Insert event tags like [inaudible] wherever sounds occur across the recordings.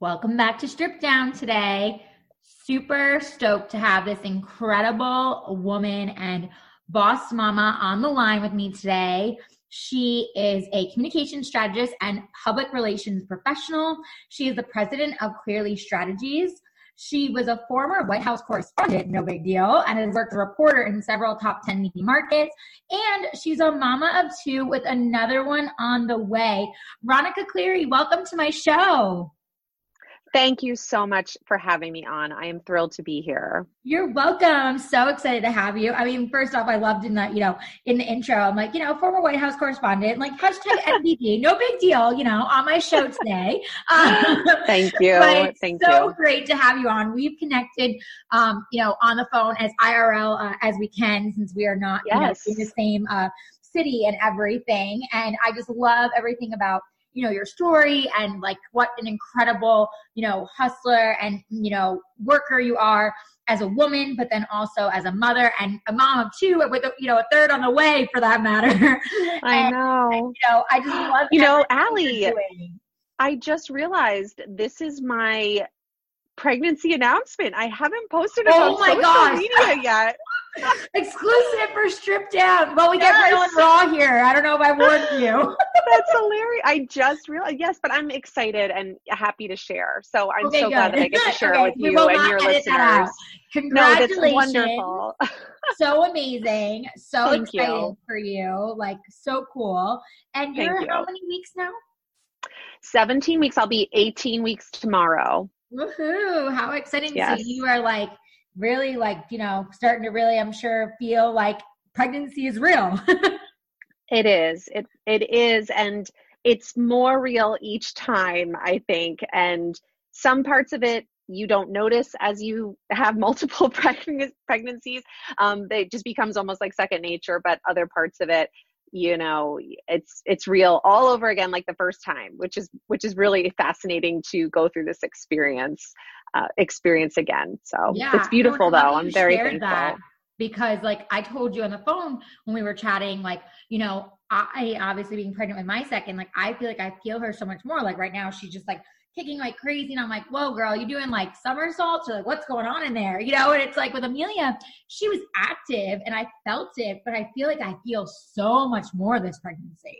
Welcome back to Strip Down today. Super stoked to have this incredible woman and boss mama on the line with me today. She is a communication strategist and public relations professional. She is the president of Cleary Strategies. She was a former White House correspondent, no big deal, and has worked as a reporter in several top 10 media markets. And she's a mama of two with another one on the way. Ronica Cleary, welcome to my show. Thank you so much for having me on. I am thrilled to be here. You're welcome. I'm so excited to have you. I mean, first off, I loved in that, you know, in the intro, I'm like, you know, former White House correspondent, like hashtag [laughs] MVP, no big deal, you know, on my show today. [laughs] Um, Thank you. Thank you. so you. great to have you on. We've connected, um, you know, on the phone as IRL uh, as we can since we are not yes. you know, in the same uh, city and everything. And I just love everything about you know your story and like what an incredible you know hustler and you know worker you are as a woman but then also as a mother and a mom of two with a, you know a third on the way for that matter. [laughs] I and, know. and, you know i just love you know Allie i just realized this is my pregnancy announcement i haven't posted it oh on my social gosh. media yet [laughs] Exclusive for Strip Down. Well, we yes. get real raw here. I don't know if I warned you. [laughs] That's [laughs] hilarious. I just realized. Yes, but I'm excited and happy to share. So I'm okay, so good. glad that I get to share okay, it with you and your listeners. Congratulations. No, wonderful. so amazing. So Thank excited you. for you. Like so cool. And you're you. how many weeks now? 17 weeks. I'll be 18 weeks tomorrow. Woohoo. How exciting. Yes. So you are like really like, you know, starting to really, I'm sure, feel like pregnancy is real. [laughs] it is. It it is. And it's more real each time, I think. And some parts of it you don't notice as you have [laughs] multiple pregnancies. Um, it just becomes almost like second nature, but other parts of it, you know, it's it's real all over again, like the first time, which is which is really fascinating to go through this experience uh, experience again. So yeah. it's beautiful though. I'm very thankful. That because like I told you on the phone when we were chatting, like, you know, I obviously being pregnant with my second, like I feel like I feel her so much more. Like right now she's just like kicking like crazy. And I'm like, whoa, girl, you doing like somersaults or like what's going on in there? You know, and it's like with Amelia, she was active and I felt it, but I feel like I feel so much more this pregnancy.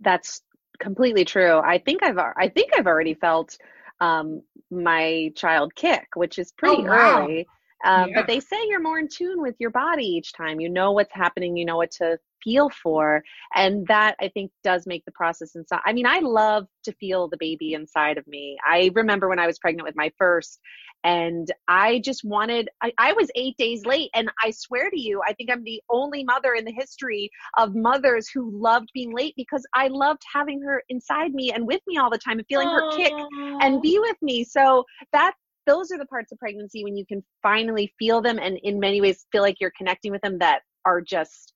That's completely true. I think I've I think I've already felt um, my child kick, which is pretty oh, wow. early. Um, yeah. But they say you're more in tune with your body each time. You know what's happening. You know what to feel for, and that I think does make the process inside. I mean, I love to feel the baby inside of me. I remember when I was pregnant with my first, and I just wanted. I, I was eight days late, and I swear to you, I think I'm the only mother in the history of mothers who loved being late because I loved having her inside me and with me all the time and feeling Aww. her kick and be with me. So that those are the parts of pregnancy when you can finally feel them and in many ways feel like you're connecting with them that are just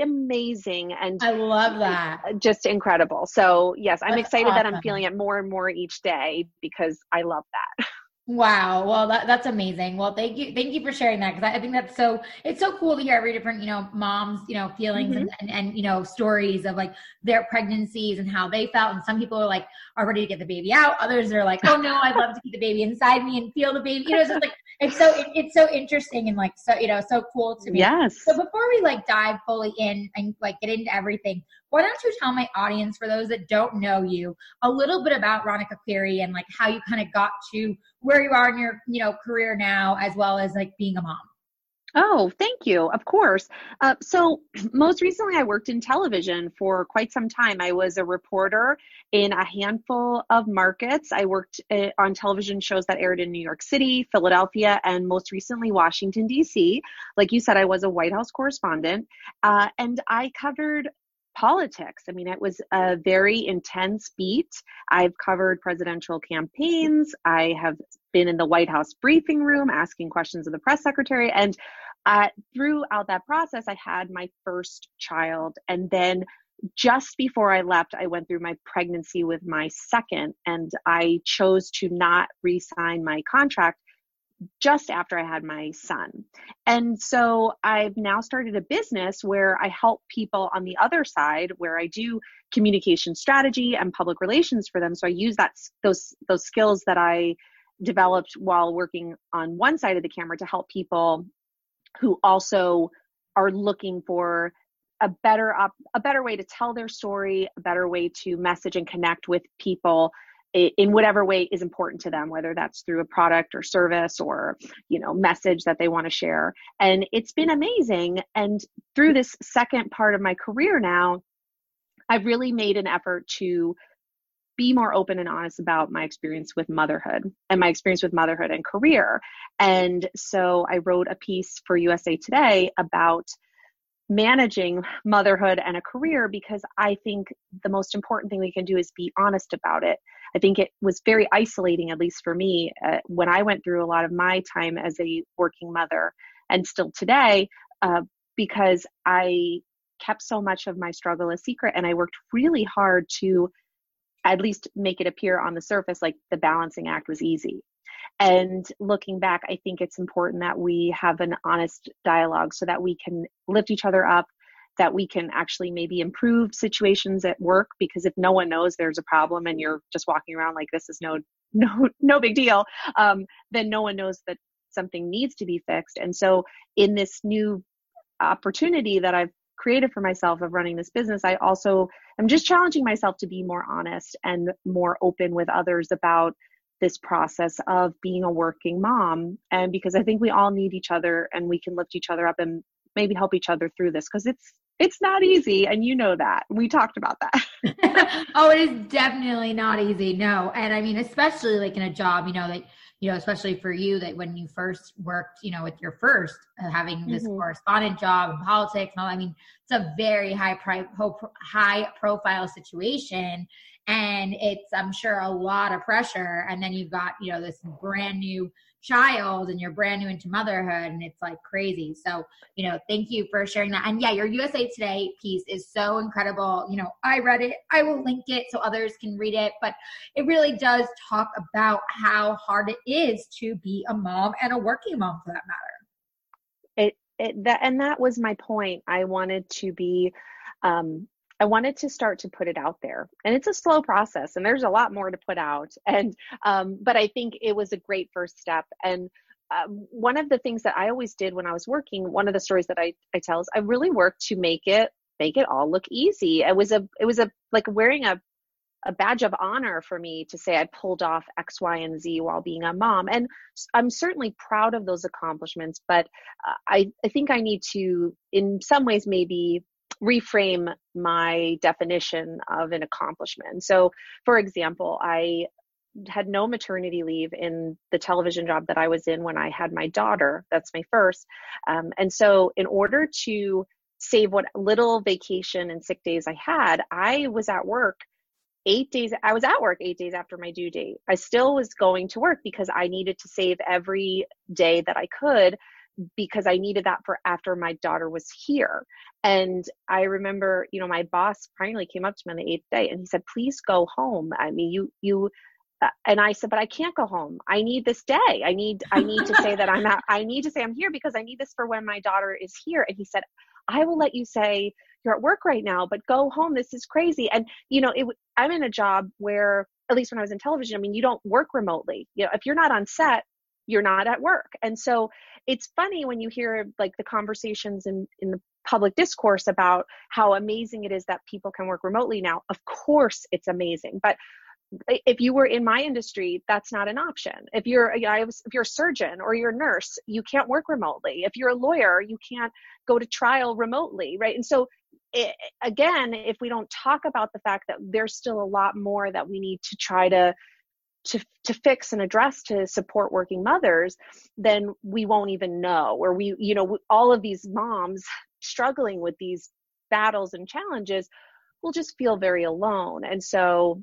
amazing and I love uh, that. Just incredible. So, yes, I'm That's excited awesome. that I'm feeling it more and more each day because I love that. [laughs] Wow. Well, that, that's amazing. Well, thank you. Thank you for sharing that. Cause I, I think that's so, it's so cool to hear every different, you know, moms, you know, feelings Mhm. and, and, and, you know, stories of like their pregnancies and how they felt. And some people are like, are ready to get the baby out. Others are like, oh no, I'd love to keep the baby inside me and feel the baby. You know, it's just like, it's so, it, it's so interesting and like, so, you know, so cool to me. Yes. So before we like dive fully in and like get into everything, why don't you tell my audience, for those that don't know you, a little bit about Ronica Cleary and like how you kind of got to where you are in your, you know, career now, as well as like being a mom. Oh, thank you. Of course. Uh, so, [clears throat] most recently, I worked in television for quite some time. I was a reporter in a handful of markets. I worked uh, on television shows that aired in New York City, Philadelphia, and most recently, Washington, D.C. Like you said, I was a White House correspondent, uh, and I covered politics. I mean, it was a very intense beat. I've covered presidential campaigns. I have been in the White House briefing room asking questions of the press secretary. And uh, throughout that process, I had my first child. And then just before I left, I went through my pregnancy with my second, and I chose to not re sign my contract just after I had my son. And so I've now started a business where I help people on the other side where I do communication strategy and public relations for them. So I use that those those skills that I developed while working on one side of the camera to help people who also are looking for a better up a better way to tell their story, a better way to message and connect with people in whatever way is important to them whether that's through a product or service or you know message that they want to share. And it's been amazing. And through this second part of my career now i've really made an effort to be more open and honest about my experience with motherhood and my experience with motherhood and career. And so i wrote a piece for usa today about managing motherhood and a career because I think the most important thing we can do is be honest about it. I think it was very isolating, at least for me, uh, when I went through a lot of my time as a working mother and still today, uh, because I kept so much of my struggle a secret and I worked really hard to at least make it appear on the surface like the balancing act was easy. And looking back, I think it's important that we have an honest dialogue so that we can lift each other up, that we can actually maybe improve situations at work because if no one knows there's a problem and you're just walking around like this is no [laughs] no no big deal, um, then no one knows that something needs to be fixed. And so in this new opportunity that I've created for myself of running this business, I also am just challenging myself to be more honest and more open with others about this process of being a working mom and because i think we all need each other and we can lift each other up and maybe help each other through this because it's it's not easy and you know that. We talked about that. [laughs] [laughs] Oh it is definitely not easy no. And i mean especially like in a job you know like you know especially for you that when you first worked you know with your first uh, having this mm-hmm. correspondent job and politics and all i mean it's a very high pri- high profile situation and it's i'm sure a lot of pressure. And then you've got you know this brand new child and you're brand new into motherhood and it's like crazy. So you know thank you for sharing that. And yeah your usa today piece is so incredible. You know i read it. I will link it so others can read it. But it really does talk about how hard it is to be a mom and a working mom for that matter. It, it that and that was my point. I wanted to be um I wanted to start to put it out there. And it's a slow process and there's a lot more to put out. [laughs] And, um, but I think it was a great first step. And um, one of the things that I always did when I was working, one of the stories that I, I tell is I really worked to make it, make it all look easy. It was a, it was a, like wearing a, a badge of honor for me to say I pulled off X, Y, and Z while being a mom. And I'm certainly proud of those accomplishments, but uh, I, I think I need to, in some ways, maybe reframe my definition of an accomplishment. So, for example, I had no maternity leave in the television job that I was in when I had my daughter. That's my first. Um, and so, in order to save what little vacation and sick days I had, I was at work eight days. I was at work eight days after my due date. I still was going to work because I needed to save every day that I could because I needed that for after my daughter was here. And I remember, you know, my boss finally came up to me on the eighth day and he said, please go home. I mean, you, you, uh, and I said, but I can't go home. I need this day. I need, I need to say that I'm at, I need to say I'm here because I need this for when my daughter is here. And he said, I will let you say you're at work right now, but go home. This is crazy. And, you know, it, I'm in a job where, at least when I was in television, I mean, you don't work remotely. You know, if you're not on set, you're not at work. And so it's funny when you hear like the conversations in, in the public discourse about how amazing it is that people can work remotely now. Of course, it's amazing. But if you were in my industry, that's not an option. If you're if you're a surgeon or you're a nurse, you can't work remotely. If you're a lawyer, you can't go to trial remotely, right? And so it, again, if we don't talk about the fact that there's still a lot more that we need to try to to to fix and address to support working mothers then we won't even know or we you know all of these moms struggling with these battles and challenges will just feel very alone. And so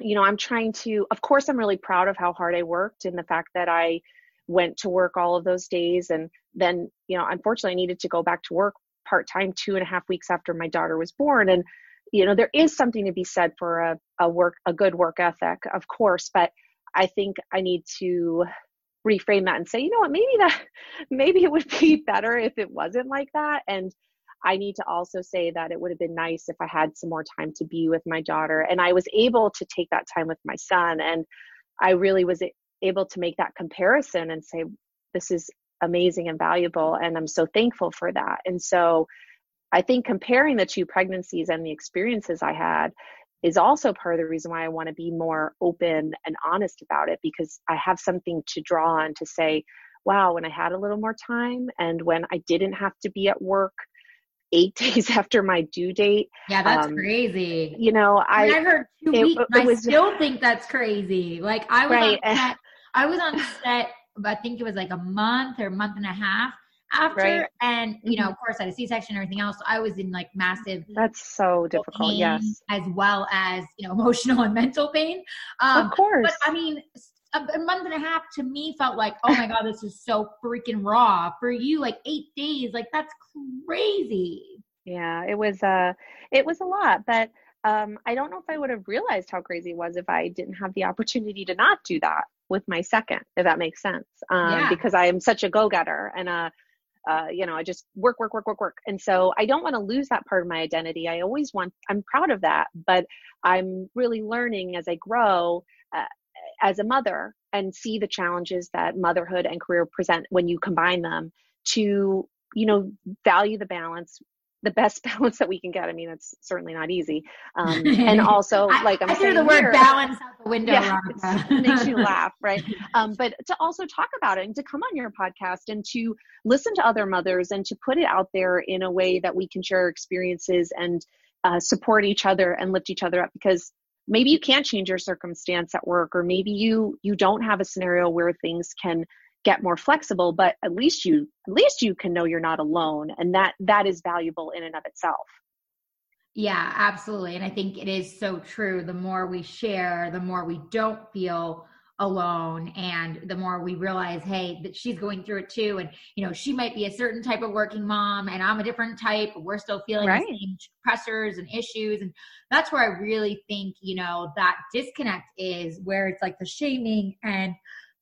you know i'm trying to of course i'm really proud of how hard i worked and the fact that i went to work all of those days. And then you know unfortunately i needed to go back to work part-time two and a half weeks after my daughter was born. And you know there is something to be said for a, a work a good work ethic of course but i think i need to reframe that and say, you know what, maybe that, [laughs] maybe it would be [laughs] better if it wasn't like that. And I need to also say that it would have been nice if I had some more time to be with my daughter. And I was able to take that time with my son. And I really was able to make that comparison and say, this is amazing and valuable. And I'm so thankful for that. And so I think comparing the two pregnancies and the experiences I had is also part of the reason why I want to be more open and honest about it because I have something to draw on to say, wow, when I had a little more time and when I didn't have to be at work eight [laughs] days after my due date. Yeah, that's um, crazy. You know, I, I heard two it, weeks. It was, I still think that's crazy. Like I was right. on set, [laughs] I was on set, I think it was like a month or a month and a half after, right. and you know, mm-hmm. of course, I had a C-section and everything else. So I was in like massive. That's so difficult. Yes, as well as you know, [laughs] emotional and mental pain. Um, of course, but I mean, a month and a half to me felt like, oh my God, this is so freaking raw. For you, like eight days, like that's crazy. Yeah, it was uh it was a lot, but um I don't know if I would have realized how crazy it was if I didn't have the opportunity to not do that with my second, if that makes sense. Um yeah. because I am such a go-getter and uh uh, you know, I just work, work, work, work, work. And so I don't want to lose that part of my identity. I always want, I'm proud of that, but I'm really learning as I grow uh, as a mother and see the challenges that motherhood and career present when you combine them to you know value the balance the best [laughs] balance that we can get. I mean, it's certainly not easy. Um, [laughs] and also, like I'm I saying, the word here, balance out the window. Yeah, makes you [laughs] laugh, right? Um, but to also talk about it and to come on your podcast and to listen to other mothers and to put it out there in a way that we can share experiences and uh, support each other and lift each other up because maybe you can't change your circumstance at work or maybe you you don't have a scenario where things can get more flexible but at least you at least you can know you're not alone and that that is valuable in and of itself yeah absolutely and i think it is so true the more we share the more we don't feel alone and the more we realize hey that she's going through it too and you know she might be a certain type of working mom and i'm a different type we're still feeling right. the same pressures and issues and that's where i really think you know that disconnect is where it's like the shaming and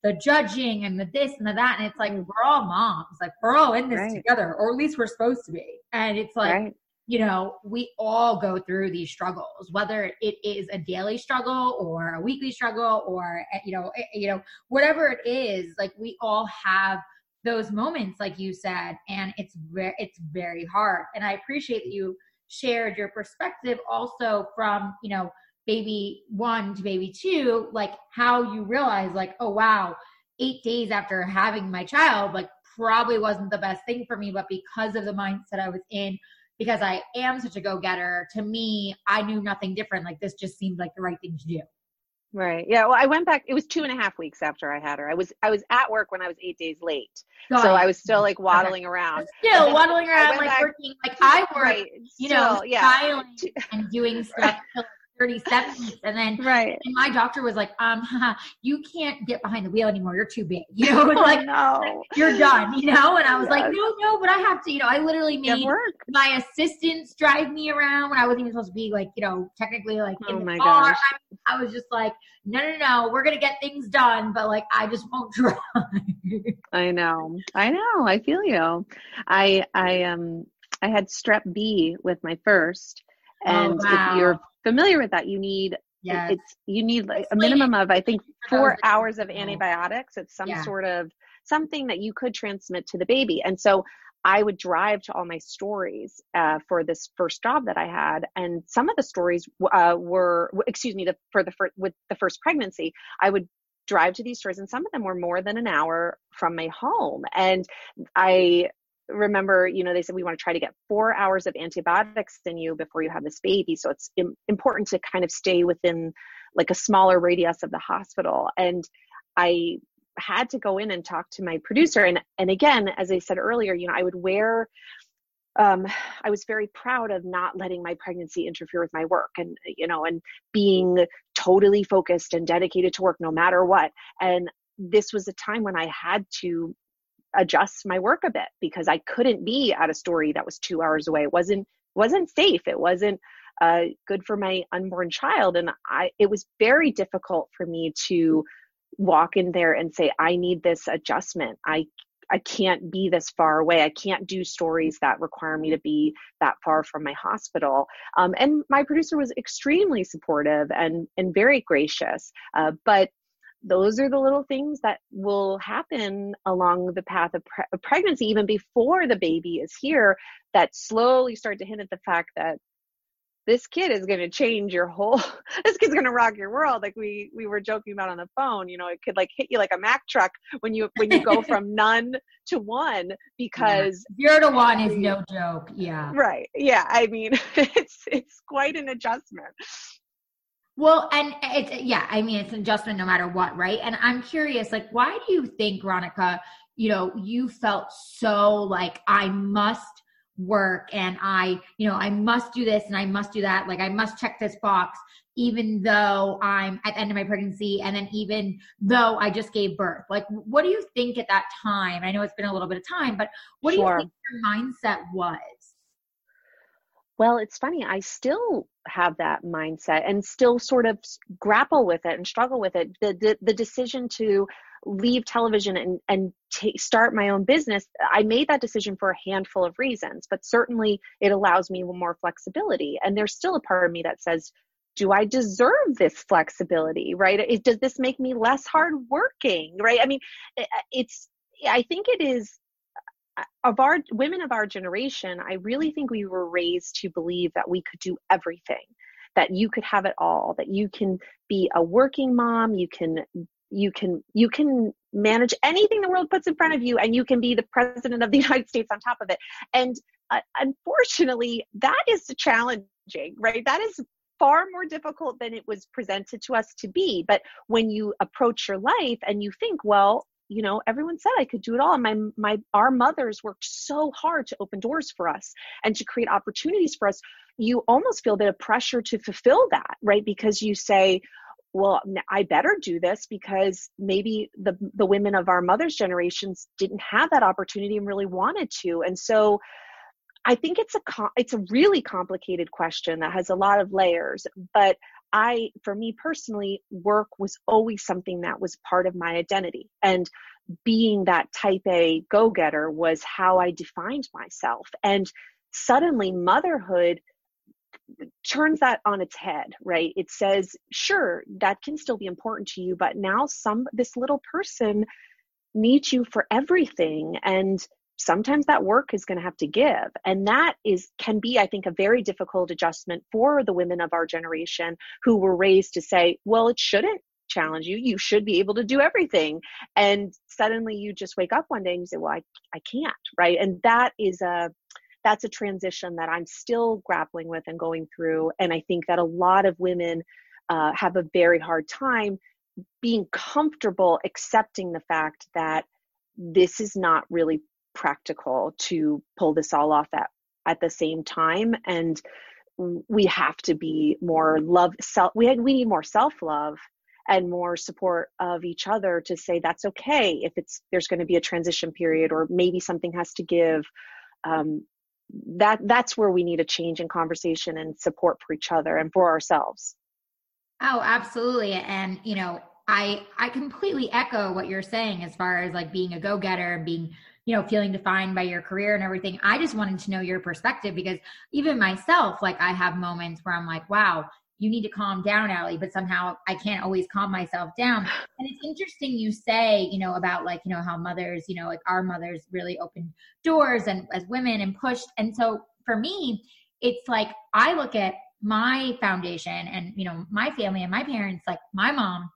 the judging and the this and the that and it's like we're all moms like we're all in this right. together or at least we're supposed to be and it's like right you know, we all go through these struggles, whether it is a daily struggle or a weekly struggle or, eh, you know, eh, you know, whatever it is, like we all have those moments, like you said, and it's very, it's very hard. And I appreciate that you shared your perspective also from, you know, baby one to baby two, like how you realize like, oh, wow, eight days after having my child, like probably wasn't the best thing for me, but because of the mindset I was in, because I am such a go getter, to me, I knew nothing different. Like this just seemed like the right thing to do. Right. Yeah. Well, I went back. It was two and a half weeks after I had her. I was I was at work when I was eight days late, Got so it. I was still like waddling okay. around. Still waddling around, like back, working. Like I work, right, you still, know, yeah. and doing [laughs] stuff 37 weeks. And then right. And my doctor was like, um, [laughs] you can't get behind the wheel anymore. You're too big. [laughs] You know, oh, like no. you're done, you know? And I was yes. like, no, no, but I have to, you know, I literally made my assistants drive me around when I wasn't even supposed to be like, you know, technically like in oh the car. I, I was just like, no, no, no, we're gonna get things done, but like I just won't [laughs] drive. I know. I know. I feel you. I I um I had strep B with my first. Oh, and oh, wow. if you're familiar with that, you need yes. it's you need like a minimum of I think four hours of antibiotics. It's some yeah. sort of something that you could transmit to the baby. And so I would drive to all my stories uh, for this first job that I had, and some of the stories uh, were, excuse me, the, for the first, with the first pregnancy, I would drive to these stores, and some of them were more than an hour from my home, and I remember, you know, they said we want to try to get four hours of antibiotics in you before you have this baby. So it's Im- important to kind of stay within like a smaller radius of the hospital. And I had to go in and talk to my producer. And and again, as I said earlier, you know, I would wear um, I was very proud of not letting my pregnancy interfere with my work and, you know, and being totally focused and dedicated to work no matter what. And this was a time when I had to adjust my work a bit because I couldn't be at a story that was two hours away. It wasn't wasn't safe. It wasn't uh, good for my unborn child, and I it was very difficult for me to walk in there and say, I need this adjustment. I I can't be this far away. I can't do stories that require me to be that far from my hospital. Um, and my producer was extremely supportive and and very gracious. Uh, but those are the little things that will happen along the path of, pre- of pregnancy, even before the baby is here, that slowly start to hint at the fact that this kid is going to change your whole [laughs] this kid's going to rock your world. Like we we were joking about on the phone you know it could like hit you like a mack truck when you when you go [laughs] from none to one because yeah. zero to one is no joke. Yeah. Right. Yeah. I mean [laughs] it's it's quite an adjustment well and it's yeah i mean it's an adjustment no matter what right and i'm curious like why do you think veronica you know you felt so like i must work and I, you know, I must do this and I must do that. Like I must check this box, even though I'm at the end of my pregnancy and then even though I just gave birth. Like, what do you think at that time? I know it's been a little bit of time, but what sure. do you think your mindset was? Well, it's funny. I still have that mindset and still sort of grapple with it and struggle with it. The the, the decision to leave television and and t- start my own business i made that decision for a handful of reasons but certainly it allows me more flexibility and there's still a part of me that says do i deserve this flexibility right it, does this make me less hardworking right i mean it, it's i think it is of our women of our generation i really think we were raised to believe that we could do everything that you could have it all that you can be a working mom you can you can you can manage anything the world puts in front of you and you can be the president of the [laughs] united states on top of it. And uh, unfortunately that is challenging right? That is far more difficult than it was presented to us to be. But when you approach your life and you think well you know everyone said i could do it all and my my our mothers worked so hard to open doors for us and to create opportunities for us. You almost feel a bit of pressure to fulfill that right? Because you say well i better do this because maybe the the women of our mothers generations didn't have that opportunity and really wanted to. And so i think it's a it's a really complicated question that has a lot of layers but i for me personally work was always something that was part of my identity and being that type a go-getter was how i defined myself and suddenly motherhood turns that on its head, right? It says, sure, that can still be important to you, but now some this little person needs you for everything and sometimes that work is going to have to give. And that is can be i think a very difficult adjustment for the women of our generation who were raised to say well it shouldn't challenge you. You should be able to do everything. And suddenly you just wake up one day and you say well i, I can't right? And that is a that's a transition that I'm still grappling with and going through. And I think that a lot of women uh, have a very hard time being comfortable accepting the fact that this is not really practical to pull this all off at, at the same time. And we have to be more love self we we need more self-love and more support of each other to say that's okay if it's there's going to be a transition period or maybe something has to give. Um, that that's where we need a change in conversation and support for each other and for ourselves. Oh absolutely. And you know i i completely echo what you're saying as far as like being a go-getter and being you know feeling defined by your career and everything i just wanted to know your perspective because even myself like i have moments where i'm like wow you need to calm down, Allie, but somehow I can't always calm myself down. And it's interesting you say, you know, about like, you know, how mothers, you know, like our mothers really opened doors and as women and pushed. And so for me, it's like I look at my foundation and, you know, my family and my parents, like my mom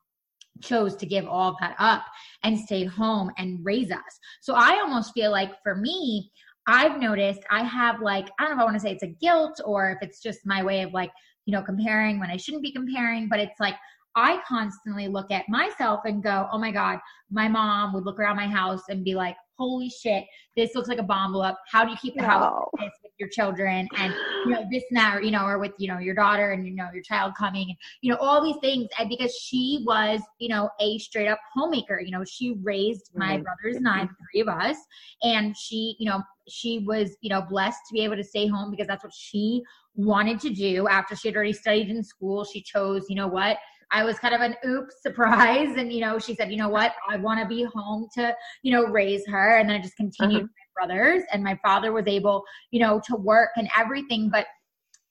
chose to give all of that up and stay home and raise us. So I almost feel like for me, I've noticed I have like, I don't know if I want to say it's a guilt or if it's just my way of like you know, comparing when I shouldn't be comparing, but it's like I constantly look at myself and go, oh my God, my mom would look around my house and be like, holy shit, this looks like a bomb blew up. How do you keep the no. house your children and you know this and that, or you know, or with you know your daughter and you know your child coming, and you know all these things. And because she was you know a straight up homemaker, you know she raised my mm-hmm. brothers and I, three of us, and she you know she was you know blessed to be able to stay home because that's what she wanted to do after she had already studied in school she chose you know what I was kind of an oops surprise. And, you know, she said, you know what, I want to be home to, you know, raise her. And then I just continued uh-huh. Brothers and my father was able, you know, to work and everything. But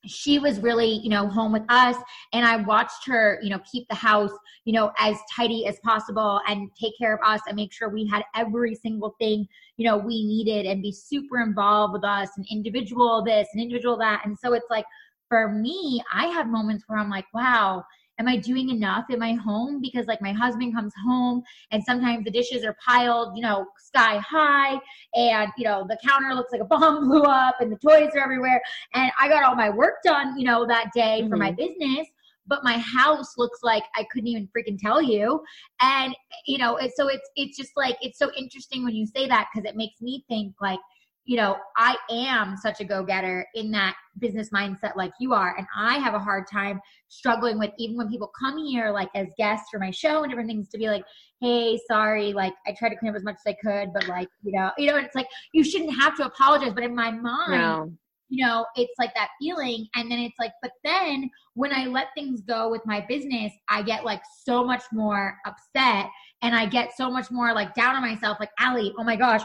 she was really, you know, home with us and I watched her, you know, keep the house, you know, as tidy as possible and take care of us and make sure we had every single thing, you know, we needed and be super involved with us and individual this and individual that. And so it's like for me, I have moments where I'm like, wow, am I doing enough in my home? Because like my husband comes home and sometimes the dishes are piled, you know, sky high and, you know, the counter looks like a bomb [laughs] blew up and the toys are everywhere. And I got all my work done, you know, that day mm-hmm. for my mm-hmm. business but my house looks like I couldn't even freaking tell you. And you know, so it's it's just like it's so interesting when you say that because it makes me think like you know, I am such a go getter in that business mindset like you are. And I have a hard time struggling with even when people come here, like as guests for my show and different things, to be like, hey, sorry, like I tried to clean up as much as I could, but like, you know, you know, it's like you shouldn't have to apologize. But in my mind, no. you know, it's like that feeling. And then it's like, but then when I let things go with my business, I get like so much more upset and I get so much more like down on myself, like, Allie, oh my gosh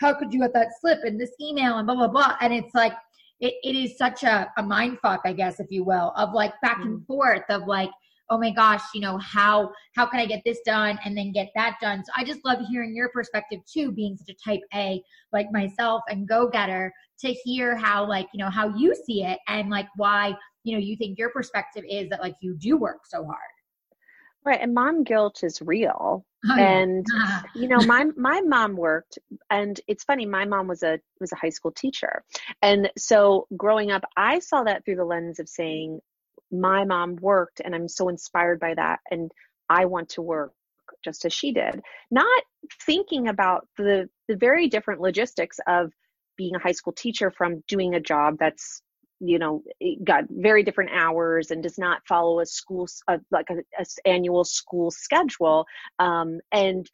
how could you let that slip in this email and blah blah blah. And it's like it, it is such a, a mind fuck i guess if you will of like back mm-hmm. and forth of like oh my gosh you know how how can i get this done and then get that done? So i just love hearing your perspective too being such a type a like myself and go-getter to hear how like you know how you see it and like why you know you think your perspective is that like you do work so hard Right, and mom guilt is real. Oh, and yeah. [laughs] you know, my my mom worked, and it's funny. My mom was a was a high school teacher, and so growing up, I saw that through the lens of saying, my mom worked, and I'm so inspired by that, and I want to work just as she did. Not thinking about the the very different logistics of being a high school teacher from doing a job that's you know got very different hours and does not follow a school uh, like a, a, annual school schedule um, and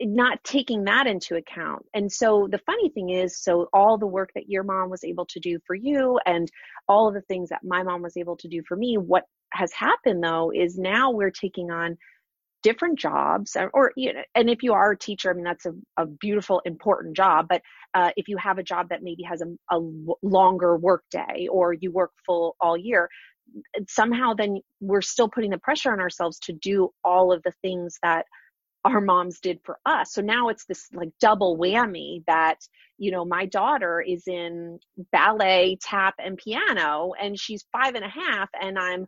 not taking that into account. And so the funny thing is so all the work that your mom was able to do for you and all of the things that my mom was able to do for me what has happened though is now we're taking on different jobs or, you know and if you are a teacher i mean that's a, a beautiful important job but uh, if you have a job that maybe has a, a longer work day or you work full all year somehow then we're still putting the pressure on ourselves to do all of the things that our moms did for us. So now it's this like double whammy that, you know, my daughter is in ballet, tap, and piano, and she's five and a half, and I'm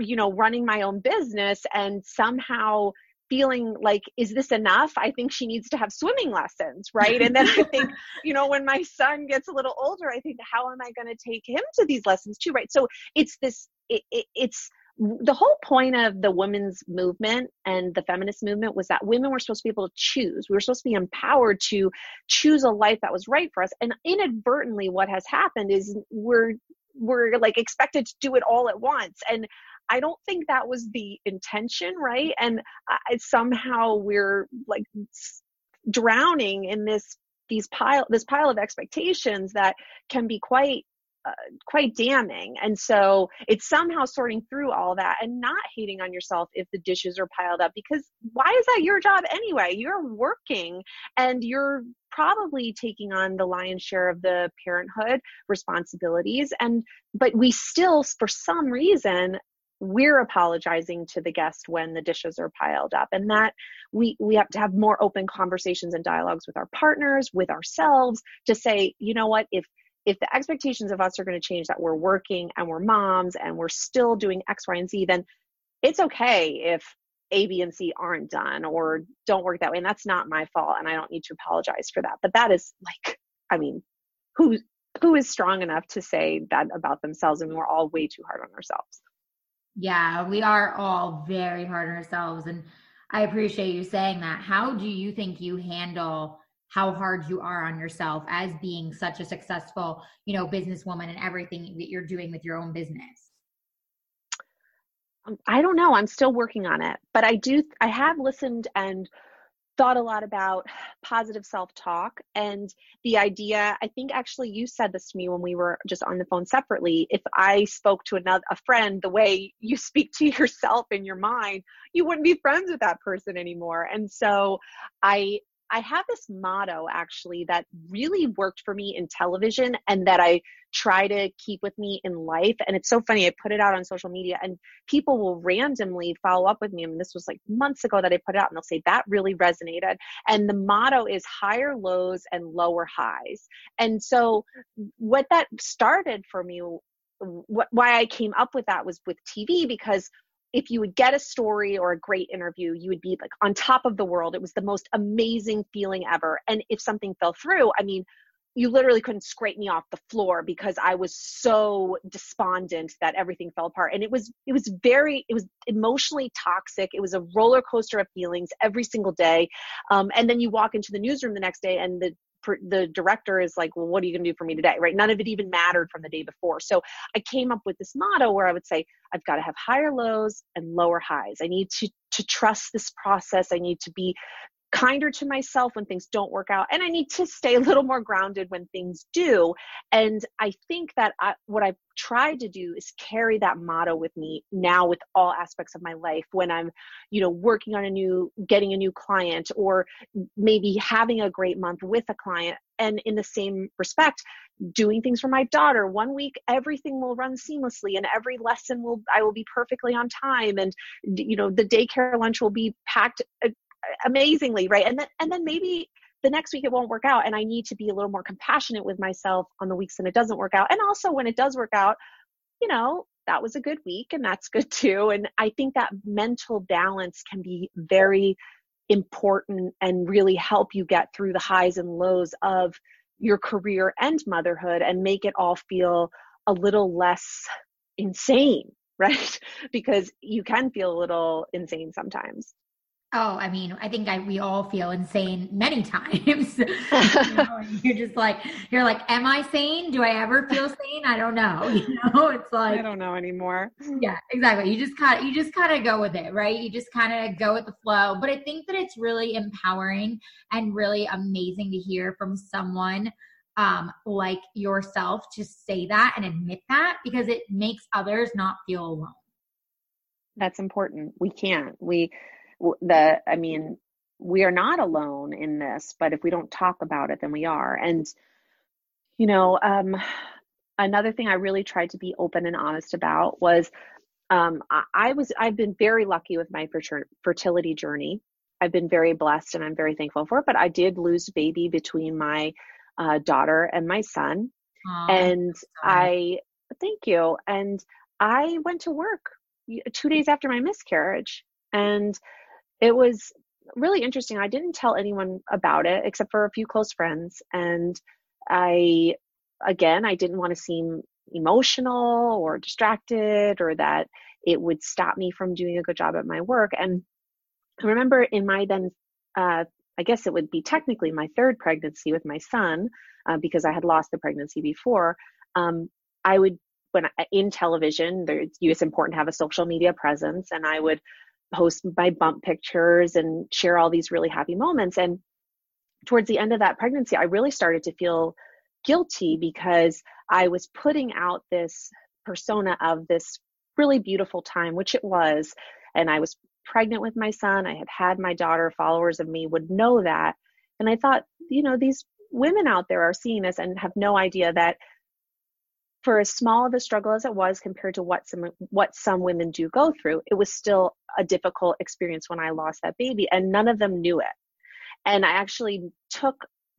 you know running my own business and somehow feeling like is this enough i think she needs to have swimming lessons right and then i [laughs] think you know when my son gets a little older i think how am i going to take him to these lessons too right so it's this it, it, it's the whole point of the women's movement and the feminist movement was that women were supposed to be able to choose. We were supposed to be empowered to choose a life that was right for us. And inadvertently, what has happened is we're we're like expected to do it all at once. And I don't think that was the intention, right? And I, somehow we're like drowning in this these pile this pile of expectations that can be quite uh, quite damning. And so it's somehow sorting through all that and not hating on yourself if the dishes are piled up because why is that your job anyway? You're working and you're probably taking on the lion's share of the parenthood responsibilities and but we still for some reason we're apologizing to the guest when the dishes are piled up and that we we have to have more open conversations and dialogues with our partners with ourselves to say you know what if if the expectations of us are going to change that we're working and we're moms and we're still doing x y and z then it's okay if a b and c aren't done or don't work that way and that's not my fault and i don't need to apologize for that but that is like i mean who who is strong enough to say that about themselves and we're all way too hard on ourselves yeah, we are all very hard on ourselves. And I appreciate you saying that. How do you think you handle how hard you are on yourself as being such a successful, you know, businesswoman and everything that you're doing with your own business? Um, I don't know. I'm still working on it, but I do. I have listened and thought a lot about positive self-talk and the idea i think actually you said this to me when we were just on the phone separately if i spoke to another a friend the way you speak to yourself in your mind you wouldn't be friends with that person anymore and so i I have this motto actually that really worked for me in television and that I try to keep with me in life. And it's so funny. I put it out on social media and people will randomly follow up with me. I mean, this was like months ago that I put it out and they'll say that really resonated. And the motto is higher lows and lower highs. And so what that started for me why I came up with that was with TV because if you would get a story or a great interview, you would be like on top of the world. It was the most amazing feeling ever. And if something fell through, I mean, you literally couldn't scrape me off the floor because I was so despondent that everything fell apart. And it was it was very it was emotionally toxic. It was a roller coaster of feelings every single day. Um, and then you walk into the newsroom the next day, and the the director is like, well, what are you going to do for me today? Right? None of it even mattered from the day before. So I came up with this motto where I would say, I've got to have higher lows and lower highs. I need to to trust this process. I need to be kinder to myself when things don't work out and i need to stay a little more grounded when things do. And i think that I, what i've tried to do is carry that motto with me now with all aspects of my life when i'm you know working on a new getting a new client or maybe having a great month with a client. And in the same respect doing things for my daughter. One week everything will run seamlessly and every lesson will i will be perfectly on time. And you know the daycare lunch will be packed uh, amazingly right? And then and then maybe the next week it won't work out and i need to be a little more compassionate with myself on the weeks when it doesn't work out. And also when it does work out you know that was a good week and that's good [laughs] too. And i think that mental balance can be very important and really help you get through the highs and lows of your career and motherhood and make it all feel a little less insane [laughs] right? Because you can feel a little insane sometimes Oh, I mean, I think I, we all feel insane many [laughs] times. [laughs] you know, [laughs] you're just like, you're like, am I sane? Do I ever feel sane? I don't know. You know, it's like I don't know anymore. Yeah, exactly. You just kind of, you just kind of go with it, right? You just kind of go with the flow. But I think that it's really empowering and really amazing to hear from someone um, like yourself to say that and admit that because it makes others not feel alone. That's important. We can't. We the i mean we are not alone in this but if we don't talk about it then we are. And you know um another thing i really tried to be open and honest about was um i, I was i've been very lucky with my fertility journey. I've been very blessed and i'm very thankful for it but i did lose baby between my uh, daughter and my son. Aww, and i thank you. And i went to work two days after my miscarriage. And it was really interesting. I didn't tell anyone about it except for a few close friends. And I, again, I didn't want to seem emotional or distracted or that it would stop me from doing a good job at my work. And I remember in my then, uh, I guess it would be technically my third pregnancy with my son, uh, because I had lost the pregnancy before. Um, I would, when I, in television, there, it's important to have a social media presence, and I would post my bump pictures and share all these really happy moments. And towards the end of that pregnancy, I really started to feel guilty because I was putting out this persona of this really beautiful time, which it was. And I was pregnant with my son. I had had my daughter, followers of me would know that. And I thought, you know, these women out there are seeing this and have no idea that for as small of a struggle as it was compared to what some what some women do go through, it was still a difficult experience when I lost that baby, and none of them knew it. And I actually took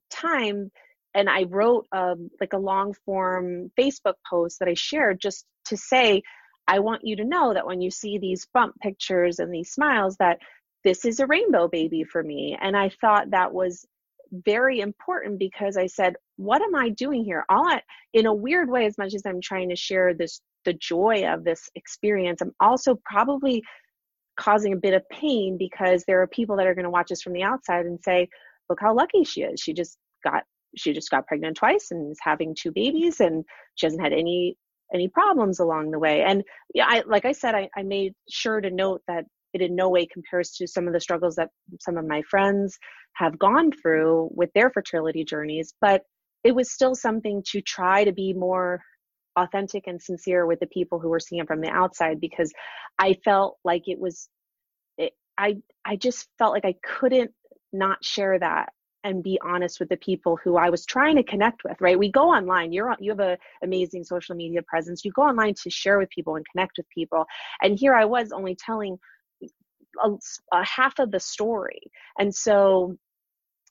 time and I wrote um, like a long form Facebook post that I shared just to say, I want you to know that when you see these bump pictures and these smiles, that this is a rainbow baby for me. And I thought that was very important because I said, what am I doing here? All I, in a weird way, as much as I'm trying to share this, the joy of this experience, I'm also probably causing a bit of pain because there are people that are going to watch us from the outside and say, look how lucky she is. She just got, she just got pregnant twice and is having two babies and she hasn't had any, any problems along the way. And yeah, I, like I said, I, I made sure to note that it in no way compares to some of the struggles that some of my friends have gone through with their fertility journeys but it was still something to try to be more authentic and sincere with the people who were seeing it from the outside because I felt like it was it, I I just felt like I couldn't not share that and be honest with the people who I was trying to connect with, right? We go online. You're you have an amazing social media presence. You go online to share with people and connect with people. And here I was only telling a, a half of the story. And so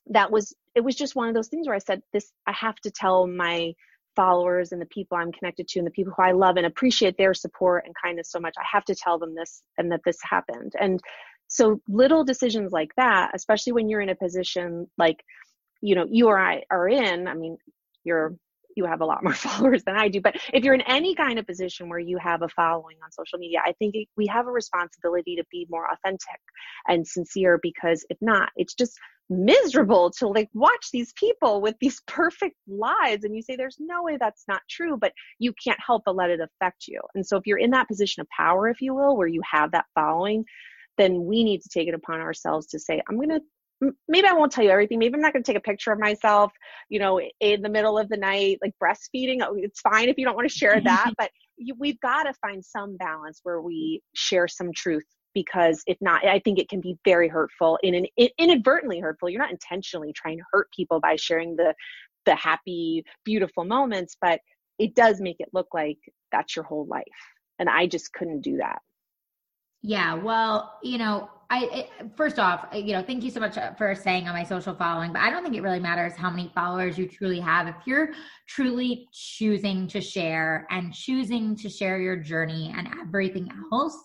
that was it was just one of those things where I said this I have to tell my followers and the people I'm connected to and the people who I love and appreciate their support and kindness so much. I have to tell them this and that this happened. And so little decisions like that, especially when you're in a position like, you know, you or I are in, I mean, you're you have a lot more [laughs] followers than I do. But if you're in any kind of position where you have a following on social media, I think we have a responsibility to be more authentic and sincere because if not, it's just miserable to like watch these people with these [laughs] perfect lives and you say there's no way that's not true but you can't help but let it affect you and so if you're in that position of power if you will where you have that following then we need to take it upon ourselves to say i'm going to maybe I won't tell you everything. Maybe I'm not going to take a picture of myself, you know, in the middle of the night, like breastfeeding. Oh, it's fine if you don't want to share that, [laughs] but you, we've got to find some balance where we share some truth because if not, I think it can be very hurtful in an inadvertently hurtful. You're not intentionally trying to hurt people by sharing the the happy, beautiful moments, but it does make it look like that's your whole life. And I just couldn't do that. Yeah, well, you know, I it, first off, you know, thank you so much for saying on my social following, but I don't think it really matters how many followers you truly have. If you're truly choosing to share and choosing to share your journey and everything else,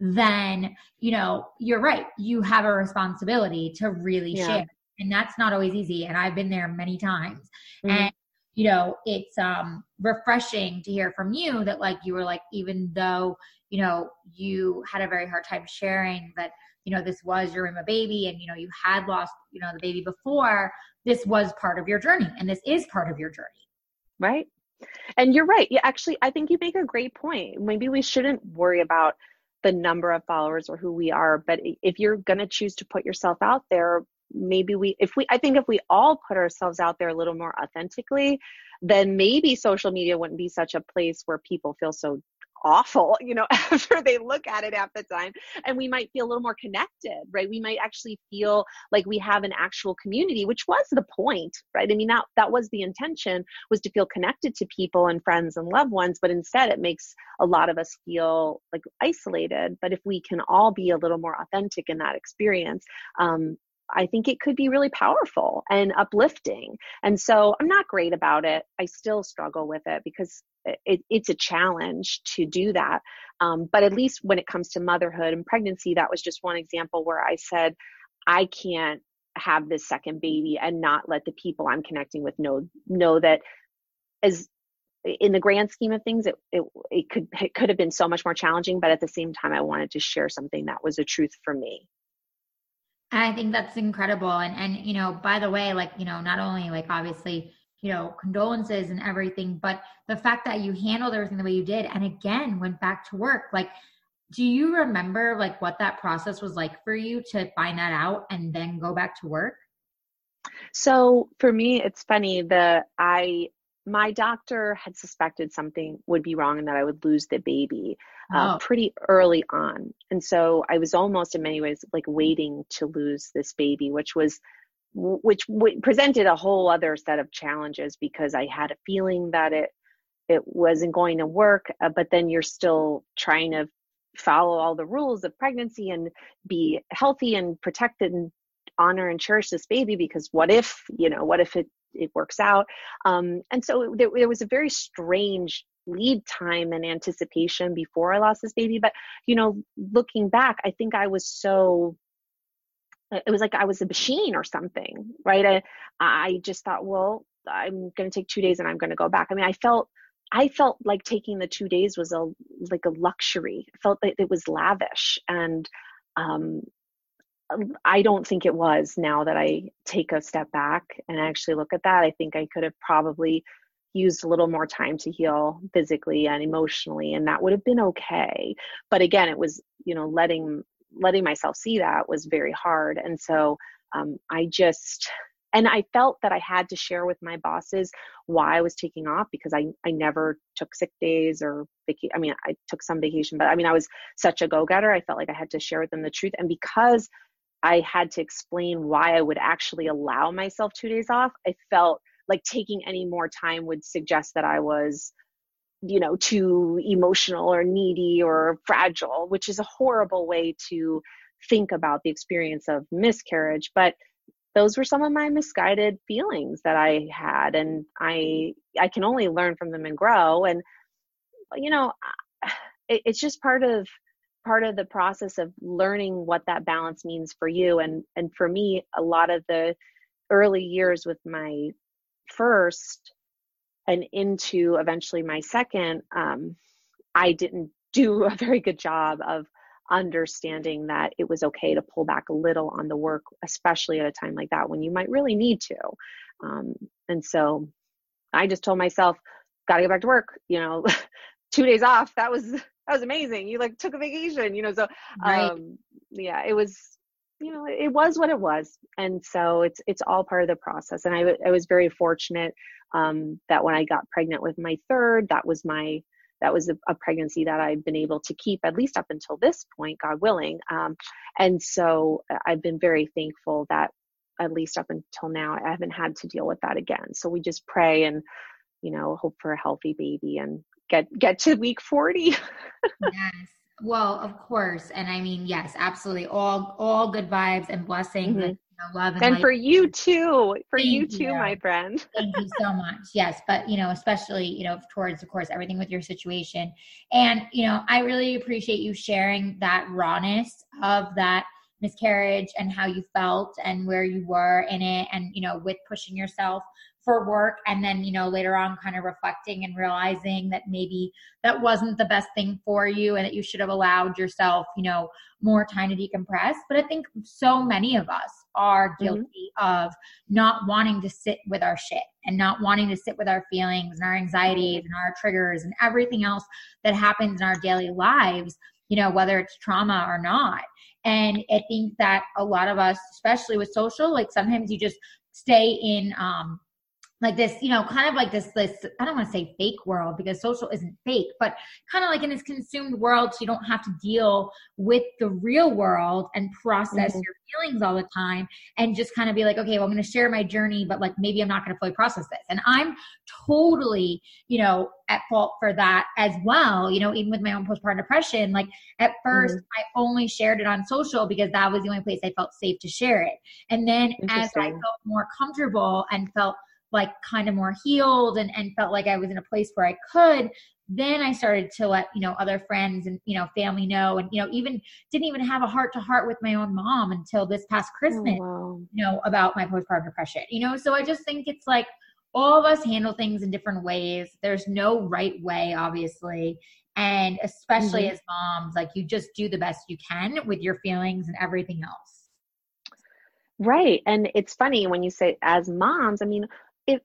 then, you know, you're right. You have a responsibility to really yeah. share. And that's not always easy. And I've been there many times. Mm-hmm. And you know, it's um refreshing to hear from you that like you were like even though you know, you had a very hard time sharing that, you know, this was your rainbow baby and, you know, you had lost, you know, the baby before, this was part of your journey and this is part of your journey. Right. And you're right. Yeah, actually, I think you make a great point. Maybe we shouldn't worry about the number of followers or who we are, but if you're going to choose to put yourself out there, maybe we if we i think if we all put ourselves out there a little more authentically then maybe social media wouldn't be such a place where people feel so awful, you know, [laughs] after they look at it at the time. And we might feel a little more connected, right? We might actually feel like we have an actual community, which was the point, right? I mean, that, that was the intention was to feel connected to people and friends and loved ones, but instead it makes a lot of us feel like isolated. But if we can all be a little more authentic in that experience, um, I think it could be really powerful and uplifting. And so I'm not great about it. I still struggle with it because it, it's a challenge to do that. Um, but at least when it comes to motherhood and pregnancy, that was just one example where I said, I can't have this second baby and not let the people I'm connecting with know know that as in the grand scheme of things, it, it, it could it could have been so much more challenging. But at the same time, I wanted to share something that was a truth for me. I think that's incredible. And and you know, by the way, like, you know, not only like obviously, you know, condolences and everything, but the fact that you handled everything the way you did and again went back to work. Like, do you remember like what that process was like for you to find that out and then go back to work? So for me, it's funny. The I my doctor had suspected something would be wrong and that I would lose the baby uh, oh. pretty early on. And so I was almost in many ways like waiting to lose this baby, which was which w- presented a whole other set of challenges because I had a feeling that it it wasn't going to work, uh, but then you're still trying to follow all the rules of pregnancy and be healthy and protected and honor and cherish this baby because what if you know what if it it works out. Um, and so there, there was a very strange lead time and anticipation before I lost this baby. But, you know, looking back, I think I was so it was like I was a machine or something, right? I, I just thought, well, I'm going to take two days and I'm going to go back. I mean, I felt, I felt like taking the two days was a like a luxury. I felt that it was lavish, and um, I don't think it was now that I take a step back and actually look at that. I think I could have probably used a little more time to heal physically and emotionally, and that would have been okay. But again, it was, you know, letting letting myself see that was very hard. And so um, i just and i felt that i had to share with my bosses why i was taking off because i i never took sick days or vacation i mean i took some vacation but i mean i was such a go-getter. I felt like i had to share with them the truth. And because i had to explain why i would actually allow myself two days off i felt like taking any more time would suggest that i was you know too emotional or needy or fragile which is a horrible way to think about the experience of miscarriage but those were some of my misguided feelings that i had and i i can only learn from them and grow and you know it, it's just part of part of the process of learning what that balance means for you and and for me a lot of the early years with my first and into eventually my second, um, I didn't do a very good job of understanding that it was okay to pull back a little on the work, especially at a time like that when you might really need to. Um, and so I just told myself, gotta get back to work, you know, [laughs] two days off. That was, that was amazing. You like took a vacation, you know, so, right. um, yeah, it was, you know, it was what it was. And so it's, it's all part of the process. And I, I was very fortunate um, that when I got pregnant with my third, that was my that was a, a, pregnancy that I've been able to keep at least up until this point, God willing. Um, and so uh, I've been very thankful that at least up until now I haven't had to deal with that again. So we just pray and you know hope for a healthy baby and get get to week 40. [laughs] yes. Well, of course. And I mean, yes, absolutely. All all good vibes and blessings mm-hmm. and love and, and for you too for Thank you too you. my friend [laughs] Thank you so much. Yes, but you know, especially, you know, towards of course everything with your situation. And, you know, I really appreciate you sharing that rawness of that miscarriage and how you felt and where you were in it and, you know, with pushing yourself for work and then you know later on kind of reflecting and realizing that maybe that wasn't the best thing for you and that you should have allowed yourself you know more time to decompress but i think so many of us are mm-hmm. guilty mm-hmm. of not wanting to sit with our shit and not wanting to sit with our feelings and our anxieties and our triggers and everything else that happens in our daily lives you know whether it's trauma or not and i think that a lot of us especially with social like sometimes you just stay in um like this, you know, kind of like this, this, I don't want to say fake world because social isn't fake, but kind of like in this consumed world. So you don't have to deal with the real world and process mm-hmm. your feelings all the time and just kind of be like, okay, well, I'm going to share my journey, but like maybe I'm not going to fully process this. And I'm totally, you know, at fault for that as well. You know, even with my own postpartum depression, like at 1st mm-hmm. I only shared it on social because that was the only place I felt safe to share it. And then as I felt more comfortable and felt like kind of more healed and, and felt like I was in a place where I could, then I started to let, you know, other friends and, you know, family know and, you know, even didn't even have a heart to heart with my own mom until this past oh, Christmas, oh, wow. you know, about my postpartum depression, you know? So I just think it's like all of us handle things in different ways. There's no right way, obviously. And especially mm-hmm. as moms, like you just do the best you can with your feelings and everything else. Right. And it's funny when you say as moms, I mean, if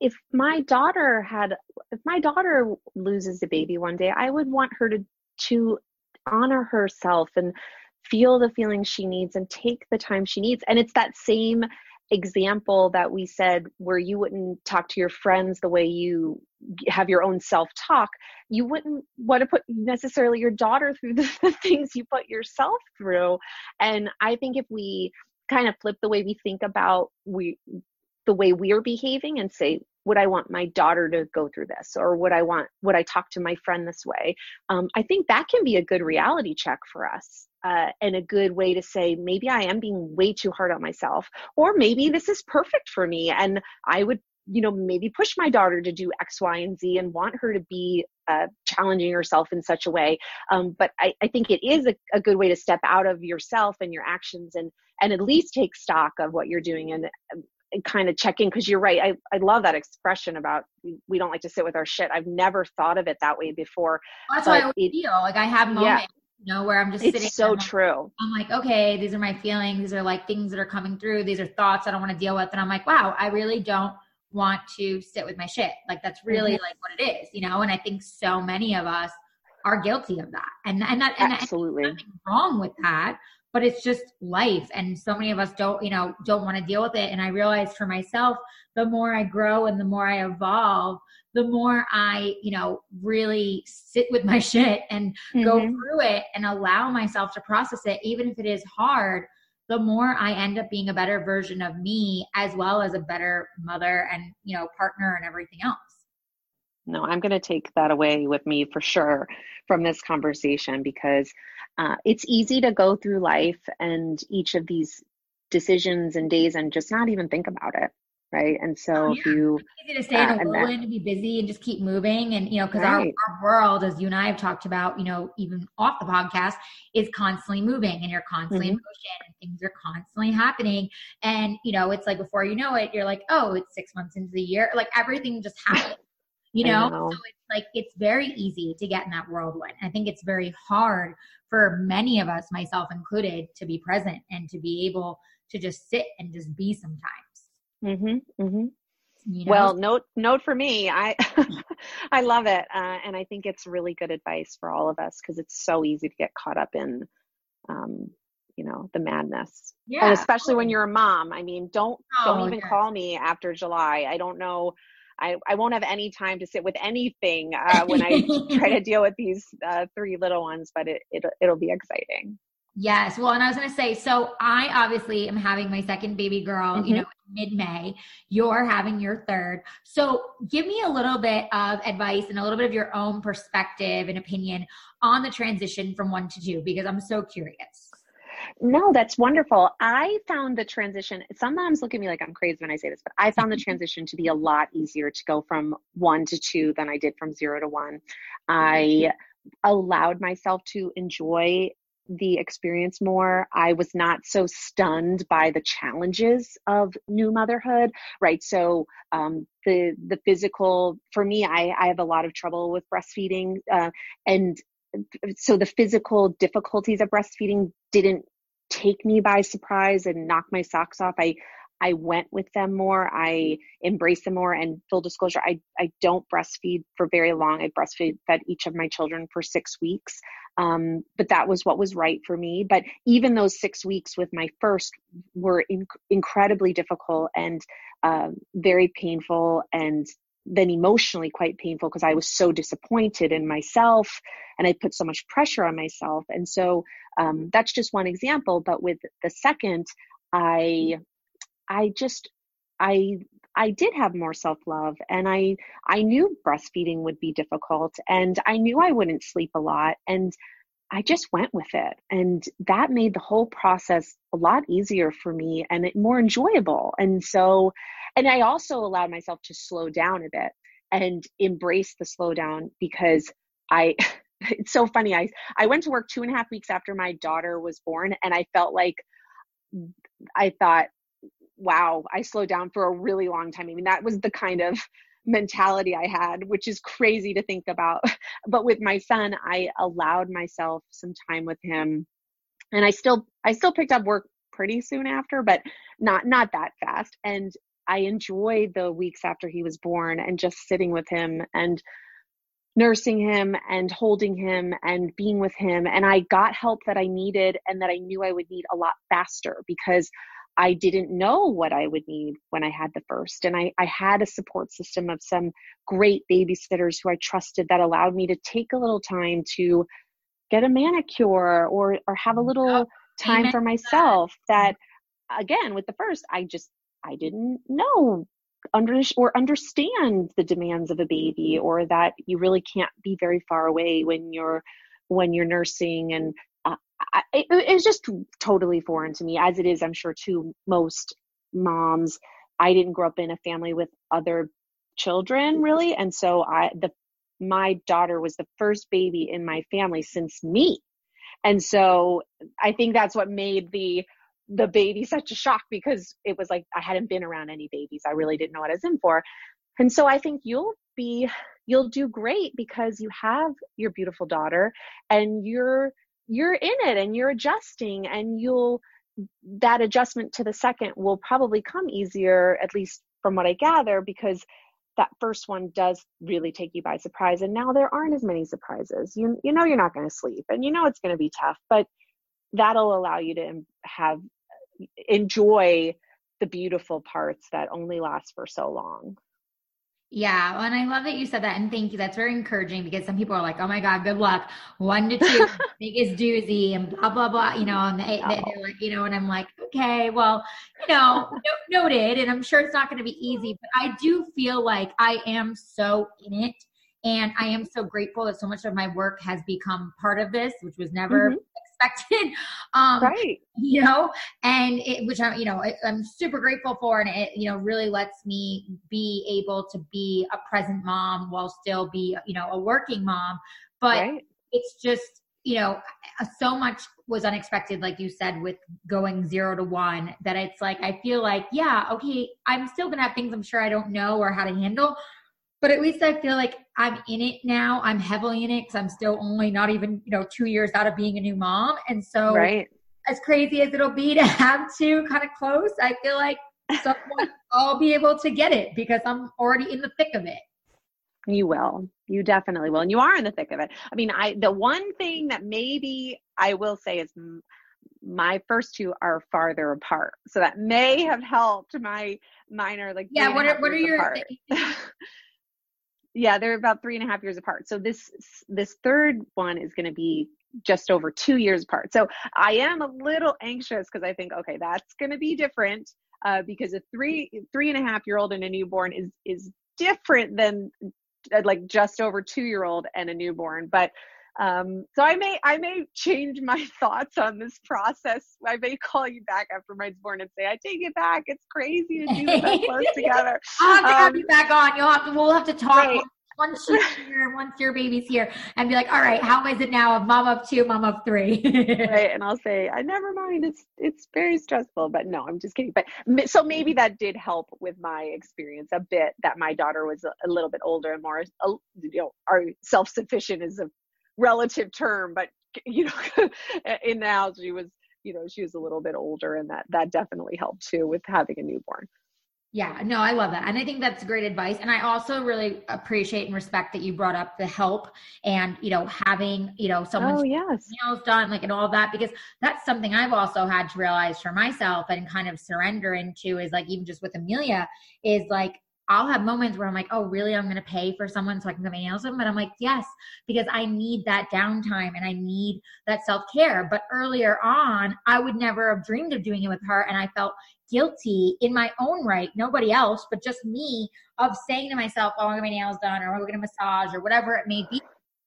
if my daughter had if my daughter loses a baby one day i would want her to to honor herself and feel the feelings she needs and take the time she needs. And it's that same example that we said where you wouldn't talk to your friends the way you have your own self talk you wouldn't want to put necessarily your daughter through the, [laughs] the things you put yourself through. And i think if we kind of flip the way we think about we the way we're behaving and say would i want my daughter to go through this? Or would i want would i talk to my friend this way? Um, i think that can be a good reality check for us uh, and a good way to say maybe i am being way too hard on myself or maybe this is perfect for me and i would you know maybe push my daughter to do x y and z and want her to be uh, challenging herself in such a way. Um, but I, I, think it is a, a, good way to step out of yourself and your actions and and at least take stock of what you're doing and um, kind of checking because you're right. I, I love that expression about we don't like to sit with our shit. I've never thought of it that way before. Well, that's why I it, feel like I have moments, yeah. you know, where I'm just it's sitting. so I'm true. Like, I'm like, okay, these are my feelings. These are like things that are coming through. These are thoughts I don't want to deal with. And I'm like, wow, I really don't want to sit with my shit. Like that's really mm-hmm. like what it is, you know? And I think so many of us are guilty of that. And and that and absolutely and wrong with that, but it's just life. And so many of us don't, you know, don't want to deal with it. And I realized for myself, the more I grow and the more I evolve, the more I, you know, really sit with my [laughs] shit and mm-hmm. go through it and allow myself to process it, even if it is hard, the more I end up being a better version of me as well as a better mother and, you know, partner and everything else. No, I'm going to take that away with me for sure from this conversation because uh, it's easy to go through life and each of these decisions and days and just not even think about it right? And so oh, yeah. if you it's easy to stay uh, in a whirlwind and be busy and just keep moving, and you know, because right. our, our world, as you and I have talked about, you know, even off the podcast, is constantly moving, and you're constantly mm-hmm. in motion, and things are constantly happening, and you know, it's like before you know it, you're like, oh, it's six months into the year, like everything just [laughs] happens You know? know? so it's like it's very easy to get in that whirlwind. I think it's very hard for many of us, myself included, to be present and to be able to just sit and just be sometimes. Mm-hmm. Mm-hmm. You know? Well, note note for me, I [laughs] I love it, uh, and I think it's really good advice for all of us because it's so easy to get caught up in, um, you know, the madness. Yeah, and especially when you're a mom. I mean, don't oh, don't even yeah. call me after July. I don't know. I, I won't have any time to sit with anything uh, when I try to deal with these uh, three little ones, but it, it it'll be exciting. Yes. Well, and I was going to say, so I obviously am having my second baby girl, mm-hmm. you know, mid May. You're having your third. So give me a little bit of advice and a little bit of your own perspective and opinion on the transition from one to two, because I'm so curious. No, that's wonderful. I found the transition, some moms look at me like I'm crazy when I say this, but I found the [laughs] transition to be a lot easier to go from one to two than I did from zero to one. I allowed myself to enjoy the experience more. I was not so stunned by the challenges of new motherhood, right? So um, the the physical for me, I, I have a lot of trouble with breastfeeding, uh, and so the physical difficulties of breastfeeding didn't take me by surprise and knock my socks off. I I went with them more. I embraced them more. And full disclosure, I, I don't breastfeed for very long. I breastfed fed each of my children for six weeks. Um, but that was what was right for me. But even those six weeks with my first were in, incredibly difficult and uh, very painful and then emotionally quite painful because I was so disappointed in myself and I put so much pressure on myself. And so um, that's just one example. But with the second, I I just I I did have more self-love and I I knew breastfeeding would be difficult and I knew I wouldn't sleep a lot and I just went with it and that made the whole process a lot easier for me and more enjoyable and so and I also allowed myself to slow down a bit and embrace the slowdown because I [laughs] it's so funny I I went to work two and a half weeks after my daughter was born and I felt like I thought wow, I slowed down for a really long time. I mean, that was the kind of [laughs] mentality I had, which is crazy to think about. [laughs] But with my son, I allowed myself some time with him. And I still I still picked up work pretty soon after, but not not that fast. And I enjoyed the weeks after he was born and just sitting with him and nursing him and holding him and being with him. And I got help that I needed and that I knew I would need a lot faster because I didn't know what I would need when I had the first. And I, I had a support system of some great babysitters who I trusted that allowed me to take a little time to get a manicure or or have a little time for myself that again with the first I just I didn't know under or understand the demands of a baby mm-hmm. or that you really can't be very far away when you're when you're nursing and uh, I, it, it was just totally foreign to me, as it is, I'm sure, to most moms. I didn't grow up in a family with other children, mm-hmm. really, and so I the my daughter was the first baby in my family since me, and so I think that's what made the the baby such a shock because it was like I hadn't been around any babies. I really didn't know what I was in for. And so I think you'll be you'll do great because you have your beautiful daughter and you're you're in it and you're adjusting and you'll that adjustment to the second will probably come easier at least from what i gather because that first one does really take you by surprise and now there aren't as many surprises you you know you're not going to sleep and you know it's going to be tough but that'll allow you to have enjoy the beautiful parts that only last for so long. Yeah, and I love that you said that, and thank you. That's very encouraging because some people are like, "Oh my God, good luck, one to two, [laughs] biggest doozy, and blah blah blah," you know, and they, are like, you know, and I'm like, okay, well, you know, no, noted, and I'm sure it's not going to be easy, but I do feel like I am so in it, and I am so grateful that so much of my work has become part of this, which was never mm-hmm expected. Um, right. You know, and it, which I'm, you know, I'm super grateful for, and it, you know, really lets me be able to be a present mom while still be, you know, a working mom. But right. it's just, you know, so much was unexpected, like you said, with going zero to one, that it's like, I feel like, yeah, okay, I'm still going to have things I'm sure I don't know or how to handle, but at least I feel like I'm in it now. I'm heavily in it because I'm still only not even, you know, two years out of being a new mom. And so, right. as crazy as it'll be [laughs] to have to kind of close, I feel like [laughs] someone I'll be able to get it because I'm already in the thick of it. You will. You definitely will. And you are in the thick of it. I mean, I the one thing that maybe I will say is my first two are farther apart. So that may have helped my mine are like Yeah, what are what are your [laughs] yeah they're about three and a half years apart. So this this third one is going to be just over two years apart. So i am a little anxious because i think okay that's going to be different uh, because a three three and a half year old and a newborn is is different than like just over two year old and a newborn. But um, so I may I may change my [laughs] thoughts on this process. I may call you back after mine's born and say I take it back. It's crazy to do [laughs] close together. I'll have to um, have you back on. You'll have to. We'll have to talk. Right. Once she's [laughs] here, once your baby's here, and be like, "All right, how is it now? Of mom of two, mom of three? right, and I'll say, "I never mind. It's it's very stressful, but no, I'm just kidding." But so maybe that did help with my experience a bit. That my daughter was a, a little bit older and more, you know, are self sufficient is a relative term, but [laughs] you know, [laughs] in the house she was, you know, she was a little bit older, and that that definitely helped too with having a newborn. Yeah, no, I love that. And I think that's great advice. And I also really appreciate and respect that you brought up the help and, you know, having, you know, someone's oh, yes. nails done, like, and all that, because that's something I've also had to realize for myself and kind of surrender into is like, even just with Amelia, is like, I'll have moments where I'm like, oh, really? I'm going to pay for someone so I can my nails done. But I'm like, yes, because I need that downtime and I need that self care. But earlier on, I would never have dreamed of doing it with her. And I felt guilty in my own right, nobody else, but just me, of saying to myself, oh, I'm going to get my nails done or we're going to massage or whatever it may be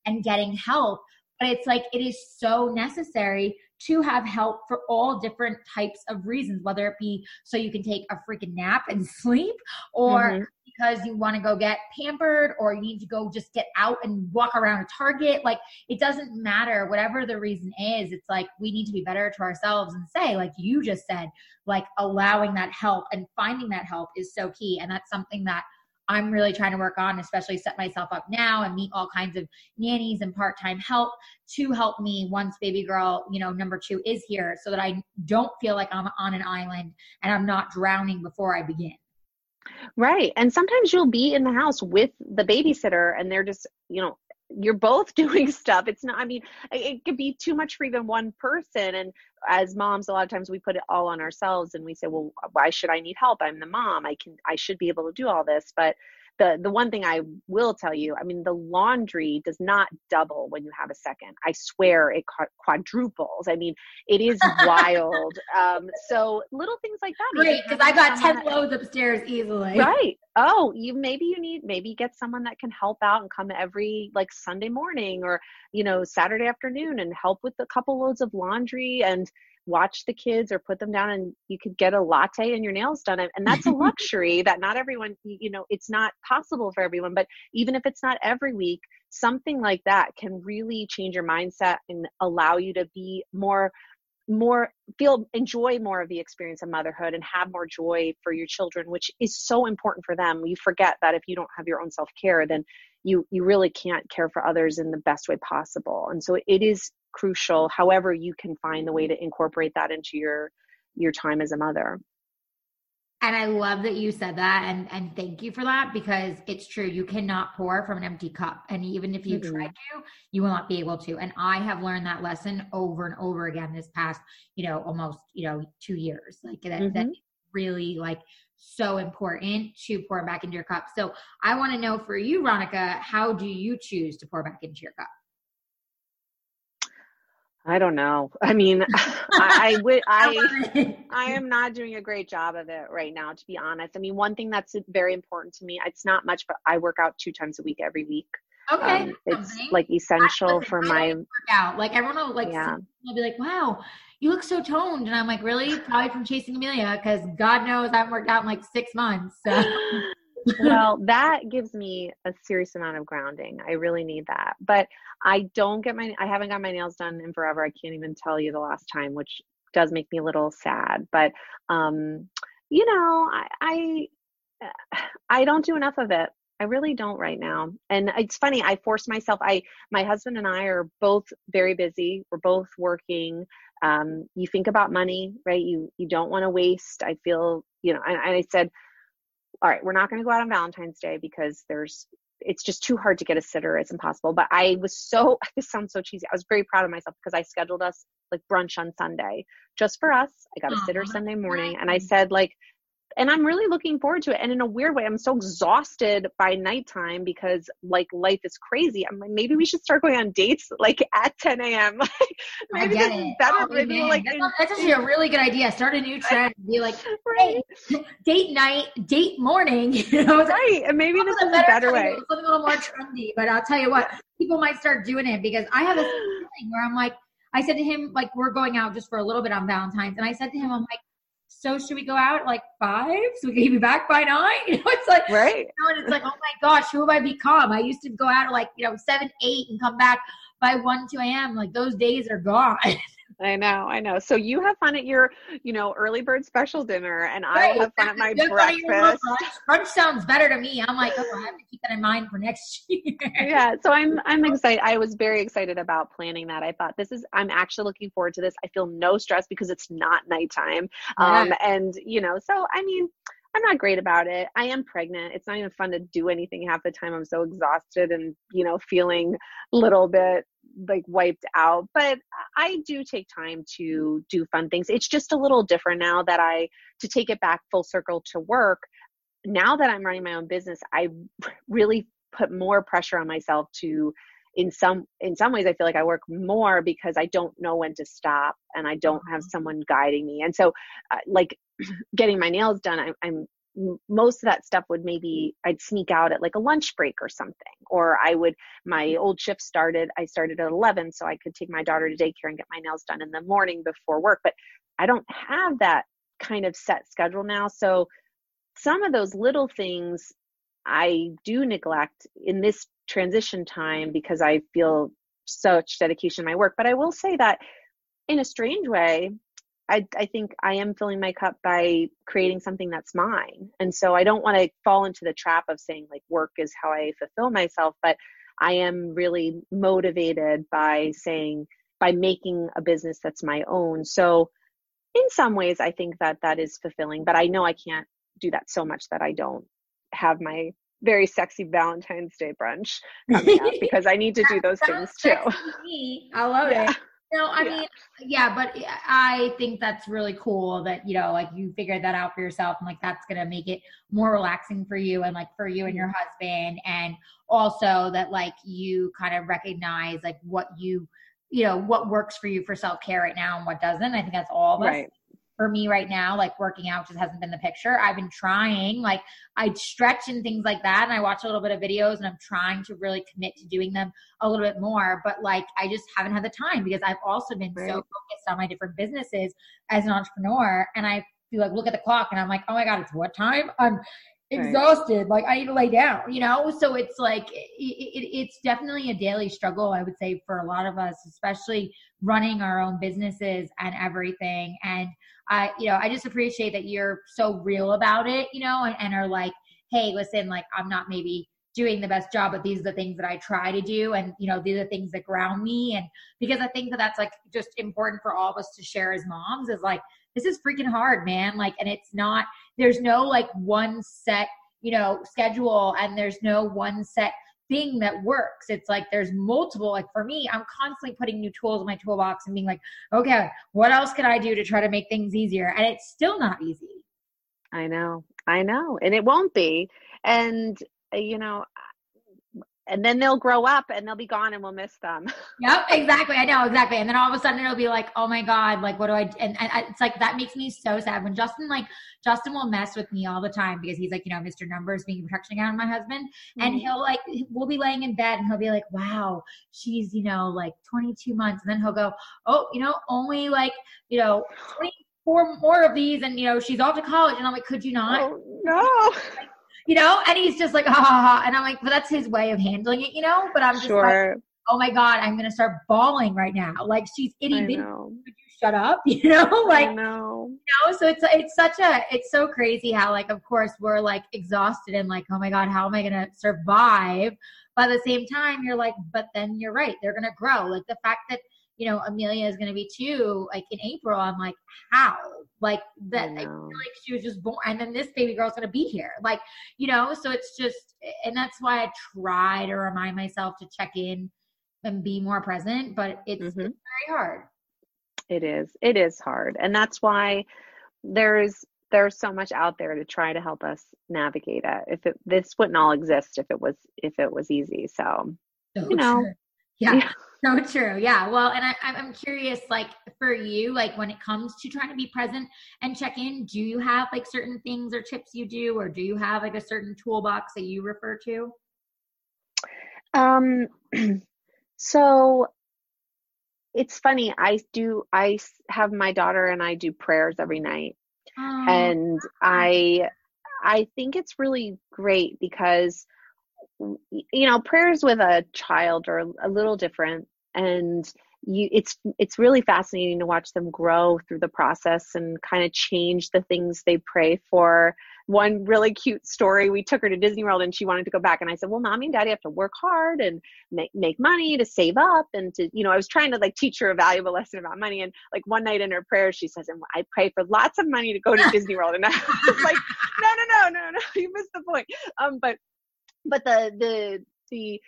and getting help. But it's like, it is so necessary to have help for all different types of reasons, whether it be so you can take a freaking nap and [laughs] sleep, or mm-hmm. because you want to go get pampered, or you need to go just get out and walk around a Target. Like it doesn't matter, whatever the reason is, it's like we need to be better to ourselves and say, like you just said, like allowing that help and finding that help is so key. And that's something that I'm really trying to work on, especially set myself up now and meet all kinds of nannies and part time help to help me once baby girl, you know, number two is here so that I don't feel like I'm on an island and I'm not drowning before I begin. Right. And sometimes you'll be in the house with the babysitter and they're just, you know, you're both [laughs] doing stuff. It's not, I mean, it could be too much for even one person. And as moms, a lot of times we put it all on ourselves and we say, well, why should I need help? I'm the mom. I can, I should be able to do all this. But the the one thing I will tell you, I mean, the laundry does not double when you have a second. I swear it quadruples. I mean, it is wild. [laughs] Um, so little things like that. Great, because I got ten loads upstairs easily. Right. Oh, you maybe you need maybe get someone that can help out and come every like Sunday morning or you know Saturday afternoon and help with a couple loads of laundry and watch the kids or put them down and you could get a latte and your nails done and that's a [laughs] luxury that not everyone you know it's not possible for everyone but even if it's not every week something like that can really change your mindset and allow you to be more more feel enjoy more of the experience of motherhood and have more joy for your children which is so important for them. You forget that if you don't have your own self-care then you you really can't care for others in the best way possible and so it is crucial however you can find the way to incorporate that into your your time as a mother And I love that you said that and and thank you for that because it's true. You cannot pour from an empty cup. And even if you mm-hmm. try to, you will not be able to. And I have learned that lesson over and over again this past, you know, almost, you know, two years. Like that, mm-hmm. that really like so important to pour back into your cup. So I want to know for you, Veronica, how do you choose to pour back into your cup? I don't know. I mean, [laughs] I, I would, [laughs] I, I am not doing a great job of it right now, to be honest. I mean, one thing that's very important to me, it's not much, but I work out two times a week every week. Okay. Um, it's like essential for my workout. Like everyone will like, yeah. will be like, wow, you look so toned. And I'm like, really? Probably from chasing Amelia. Cause God knows I haven't worked out in like six months. So [gasps] [laughs] well, that gives me a serious amount of grounding. I really need that. But I don't get my I haven't got my nails done in forever. I can't even tell you the last time, which does make me a little sad. But um, you know, I I, I don't do enough of it. I really don't right now. And it's funny, I force myself. I my husband and I are both very busy. We're both working. Um, you think about money, right? You you don't want to waste. I feel, you know, and, and I said, all right, we're not going to go out on Valentine's Day because there's it's just too hard to get a sitter. It's impossible. But I was so [laughs] this sounds so cheesy. I was very proud of myself because I scheduled us like brunch on Sunday just for us. I got a sitter Sunday morning and I said like and I'm really looking forward to it. And in a weird way, I'm so exhausted by nighttime because like life is crazy. I'm like, maybe we should start going on dates like at 10 a.m. [laughs] Like maybe this is better. Oh, maybe like that's, that's, actually a really good idea. Start a new [laughs] trend. Be like, right. hey, [laughs] date night, date morning. You know, right. And maybe this is a better, better way. Something a little more trendy. But I'll tell you what, people might start doing it because I have a [gasps] feeling where I'm like, I said to him, like, we're going out just for a little bit on Valentine's. And I said to him, I'm like, so should we go out like five so we can be back by nine? [laughs] You know, it's like right. You know, and it's like, oh my gosh, who have I become? I used to go out at like you know seven, eight, and come back by one, two a.m. Like those days are gone. [laughs] I know, I know. So you have fun at your, you know, early bird special dinner, and right. I have fun at my breakfast. Brunch. brunch sounds better to me. I'm like, oh, I have to keep that in mind for next year. yeah, so I'm, I'm [laughs] excited. I was very excited about planning that. I thought this is, I'm actually looking forward to this. I feel no stress because it's not nighttime, yeah. um, and you know, so I mean. I'm not great about it. I am pregnant. It's not even fun to do anything half the time. I'm so exhausted and, you know, feeling a little bit like wiped out but i do take time to do fun things it's just a little different now that i to take it back full circle to work now that i'm running my own business i really put more pressure on myself to in some in some ways i feel like i work more because i don't know when to stop and i don't have mm-hmm. someone guiding me and so uh, like [clears throat] getting my nails done I, i'm most of that stuff would maybe I'd sneak out at like a lunch break or something. Or I would, my mm-hmm. old shift started, I started at 11, so I could take my daughter to daycare and get my nails done in the morning before work. But I don't have that kind of set schedule now. So some of those little things I do neglect in this transition time because I feel such dedication in my work. But I will say that in a strange way, I, I think I am filling my cup by creating something that's mine. And so I don't want to fall into the trap of saying like work is how I fulfill myself, but I am really motivated by saying, by making a business that's my own. So in some ways, I think that that is fulfilling, but I know I can't do that so much that I don't have my very sexy Valentine's Day brunch [laughs] coming up because I need to do those things too. Me. I love yeah. it. No, I yeah. mean, yeah, but I think that's really cool that, you know, like you figured that out for yourself and like that's going to make it more relaxing for you and like for you and your mm-hmm. husband. And also that like you kind of recognize like what you, you know, what works for you for self care right now and what doesn't. I think that's all of us. Right for me right now, like working out just hasn't been the picture. I've been trying, like I stretch and things like that, and I watch a little bit of videos, and I'm trying to really commit to doing them a little bit more. But like I just haven't had the time because I've also been right. so focused on my different businesses as an entrepreneur, and I feel like look at the clock and I'm like, oh my god, it's what time? I'm exhausted like i need to lay down you know so it's like it, it, it's definitely a daily struggle i would say for a lot of us especially running our own businesses and everything and I, you know, I just appreciate that you're so real about it, you know, and, and are like, hey, listen, like I'm not maybe doing the best job, but these are the things that I try to do. And, you know, these are the things that ground me. And because I think that that's like just important for all of us to share as moms is like, this is freaking hard, man. Like, and it's not, there's no like one set, you know, schedule and there's no one set thing that works. It's like there's multiple. Like for me, I'm constantly putting new tools in my toolbox and being like, okay, what else can I do to try to make things easier? And it's still not easy. I know, I know, and it won't be. And you know, and then they'll grow up and they'll be gone and we'll miss them. [laughs] yep, exactly. I know exactly. And then all of a sudden it'll be like, oh my god, like what do I? And, and it's like that makes me so sad when Justin like Justin will mess with me all the time because he's like you know Mr. Numbers being protection account my husband, mm-hmm. and he'll like we'll be laying in bed and he'll be like, wow, she's you know like 22 months, and then he'll go, oh you know only like you know 24 more of these, and you know she's off to college, and I'm like, could you not? Oh, no. Like, you know, and he's just like, ha ha ha. And I'm like, but that's his way of handling it, you know? But I'm just sure. like, oh my God, I'm going to start bawling right now. Like she's itty bitty. Could you shut up? [laughs] You know, like, know. you know, so it's, it's such a, it's so crazy how like, of course we're like exhausted and like, oh my God, how am I going to survive? But at the same time, you're like, but then you're right. They're going to grow. Like the fact that, you know, Amelia is going to be two, like in April. I'm like, how? Like that, I, I feel like she was just born, and then this baby girl's going to be here. Like, you know, so it's just, and that's why I try to remind myself to check in and be more present, but it's, mm-hmm. it's very hard. It is. It is hard, and that's why there's there's so much out there to try to help us navigate it. If it, this wouldn't all exist if it was if it was easy. So, so you know, yeah. Yeah. [laughs] So true. Yeah. Well, and I, I'm curious, like for you, like when it comes to trying to be present and check in, do you have like certain things or tips you do, or do you have like a certain toolbox that you refer to? Um, [clears throat] so it's funny. I do, I have my daughter and I do prayers every night. Oh. And I, I think it's really great because you know prayers with a child are a little different and you it's it's really fascinating to watch them grow through the process and kind of change the things they pray for. One really cute story we took her to disney world and she wanted to go back and i said well mommy and daddy have to work hard and make, make money to save up and to you know i was trying to like teach her a valuable lesson about money and like one night in her prayer she says and i pray for lots of money to go to [laughs] disney world and i was like no no no no no [laughs] you missed the point. Um but but the the the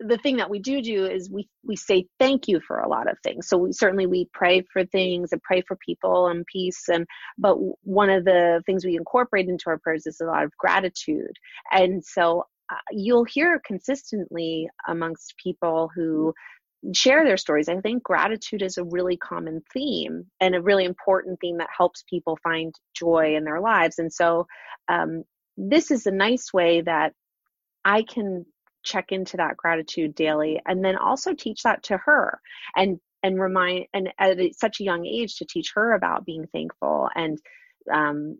the thing that we do do is we we say thank you for a lot of things. So we certainly we pray for things and pray for people and peace and but one of the things we incorporate into our prayers is a lot of gratitude. And so uh, you'll hear consistently amongst people who share their stories i think gratitude is a really common theme and a really important theme that helps people find joy in their lives. And so um, this is a nice way that I can check into that gratitude daily and then also teach that to her and and remind and at such a young age to teach her about being thankful and um,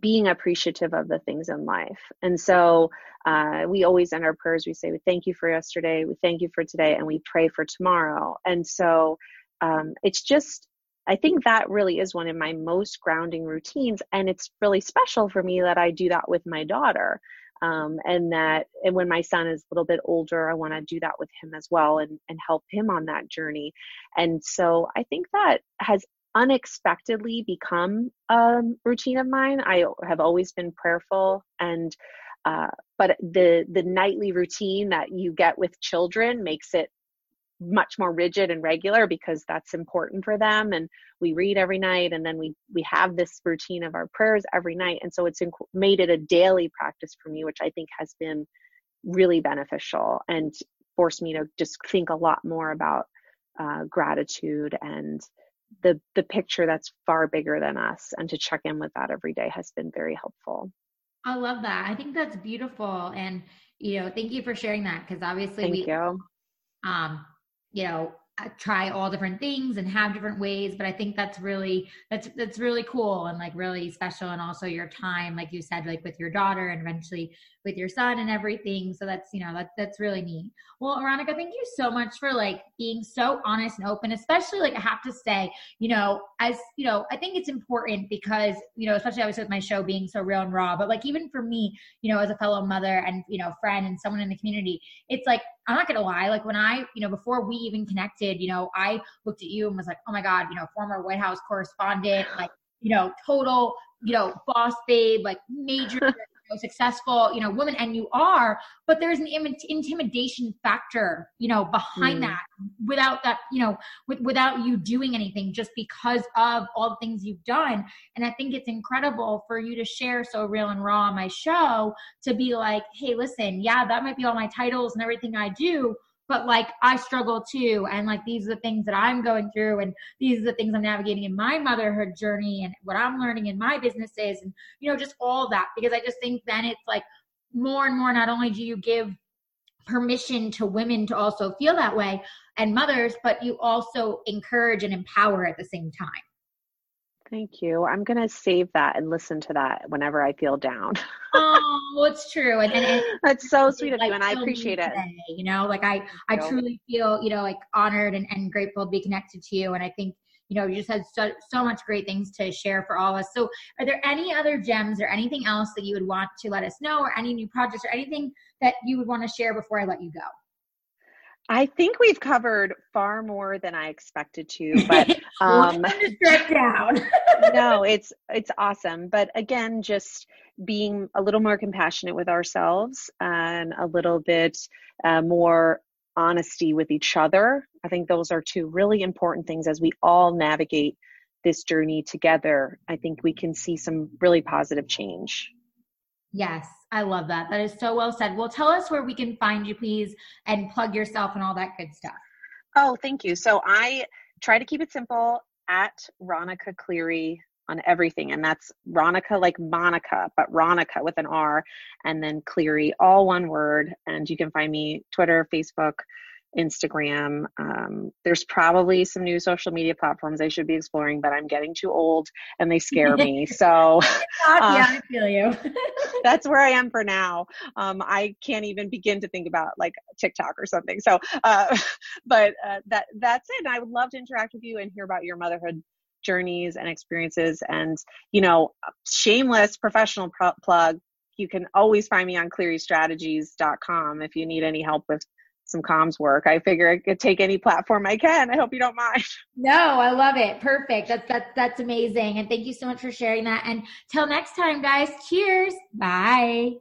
being appreciative of the things in life. And so uh, we always end our prayers, we say, We thank you for yesterday, we thank you for today, and we pray for tomorrow. And so um, it's just, I think that really is one of my most grounding routines. And it's really special for me that I do that with my daughter um, and that and when my son is a little bit older i want to do that with him as well and, and help him on that journey. And so i think that has unexpectedly become a routine of mine. I have always been prayerful and uh, but the the nightly routine that you get with children makes it much more rigid and regular because that's important for them. And we read every night and then we we have this routine of our prayers every night. And so it's inc- made it a daily practice for me which i think has been really beneficial and forced me to just think a lot more about uh, gratitude and the the picture that's far bigger than us. And to check in with that every day has been very helpful. I love that. I think that's beautiful. And you know thank you for sharing that because obviously thank we you. um you know uh, try all different things and have different ways but i think that's really that's that's really cool and like really special and also your time like you said like with your daughter and eventually with your son and everything. So that's you know that, that's really neat. Well veronica thank you so much for like being so honest and open especially like i have to say you know as you know i think it's important because you know especially obviously with my show being so real and raw but like even for me you know as a fellow mother and you know friend and someone in the community it's like I'm not gonna lie, like when I, you know, before we even connected, you know, I looked at you and was like, oh my God, you know, former White House correspondent, like you know, total, you know, boss babe, like major successful, you know, woman, and you are, but there's an Im- intimidation factor, you know, behind mm. that without that, you know, with, without you doing anything just because of all the things you've done. And I think it's incredible for you to share so real and raw on my show to be like, hey, listen, yeah, that might be all my titles and everything I do, but like I struggle too. And like these are the things that I'm going through, and these are the things I'm navigating in my motherhood journey, and what I'm learning in my businesses, and you know, just all that. Because I just think then it's like more and more, not only do you give permission to women to also feel that way and mothers, but you also encourage and empower at the same time. Thank you. I'm going to save that and listen to that whenever I feel down. [laughs] oh, well, it's true. And, and, and that's so [laughs] sweet of like, you. And I appreciate it. you know, like I, I truly feel, you know, like honored and, and grateful to be connected to you. And I think, you know, you just had so, so much great things to share for all of us. So are there any other gems or anything else that you would want to let us know or any new projects or anything that you would want to share before I let you go? I think we've covered far more than I expected to, [laughs] but um, down. [laughs] no, it's it's awesome. But again, just being a little more compassionate with ourselves and a little bit uh, more honesty with each other. I think those are two really important things as we all navigate this journey together. I think we can see some really positive change. Yes, I love that. That is so well said. Well, tell us where we can find you, please, and plug yourself and all that good stuff. Oh, thank you. So I try to keep it simple at Ronica Cleary on everything. And that's Ronica like Monica, but Ronica with an R and then Cleary, all one word. And you can find me Twitter, Facebook, Instagram. Um, there's probably some new social media platforms I should be exploring, but I'm getting too old and they scare me. [laughs] So, uh, yeah, I feel you. [laughs] that's where I am for now. Um, I can't even begin to think about like TikTok or something. So, uh, [laughs] but uh, that that's it. I would love to interact with you and hear about your motherhood journeys and experiences. And you know, shameless professional pro- plug. You can always find me on clearystrategies.com if you need any help with some comms work. I figure I could take any platform I can. I hope you don't mind. [laughs] No, I love it. Perfect. That's that's that's amazing. And thank you so much for sharing that. And till next time, guys. Cheers. Bye.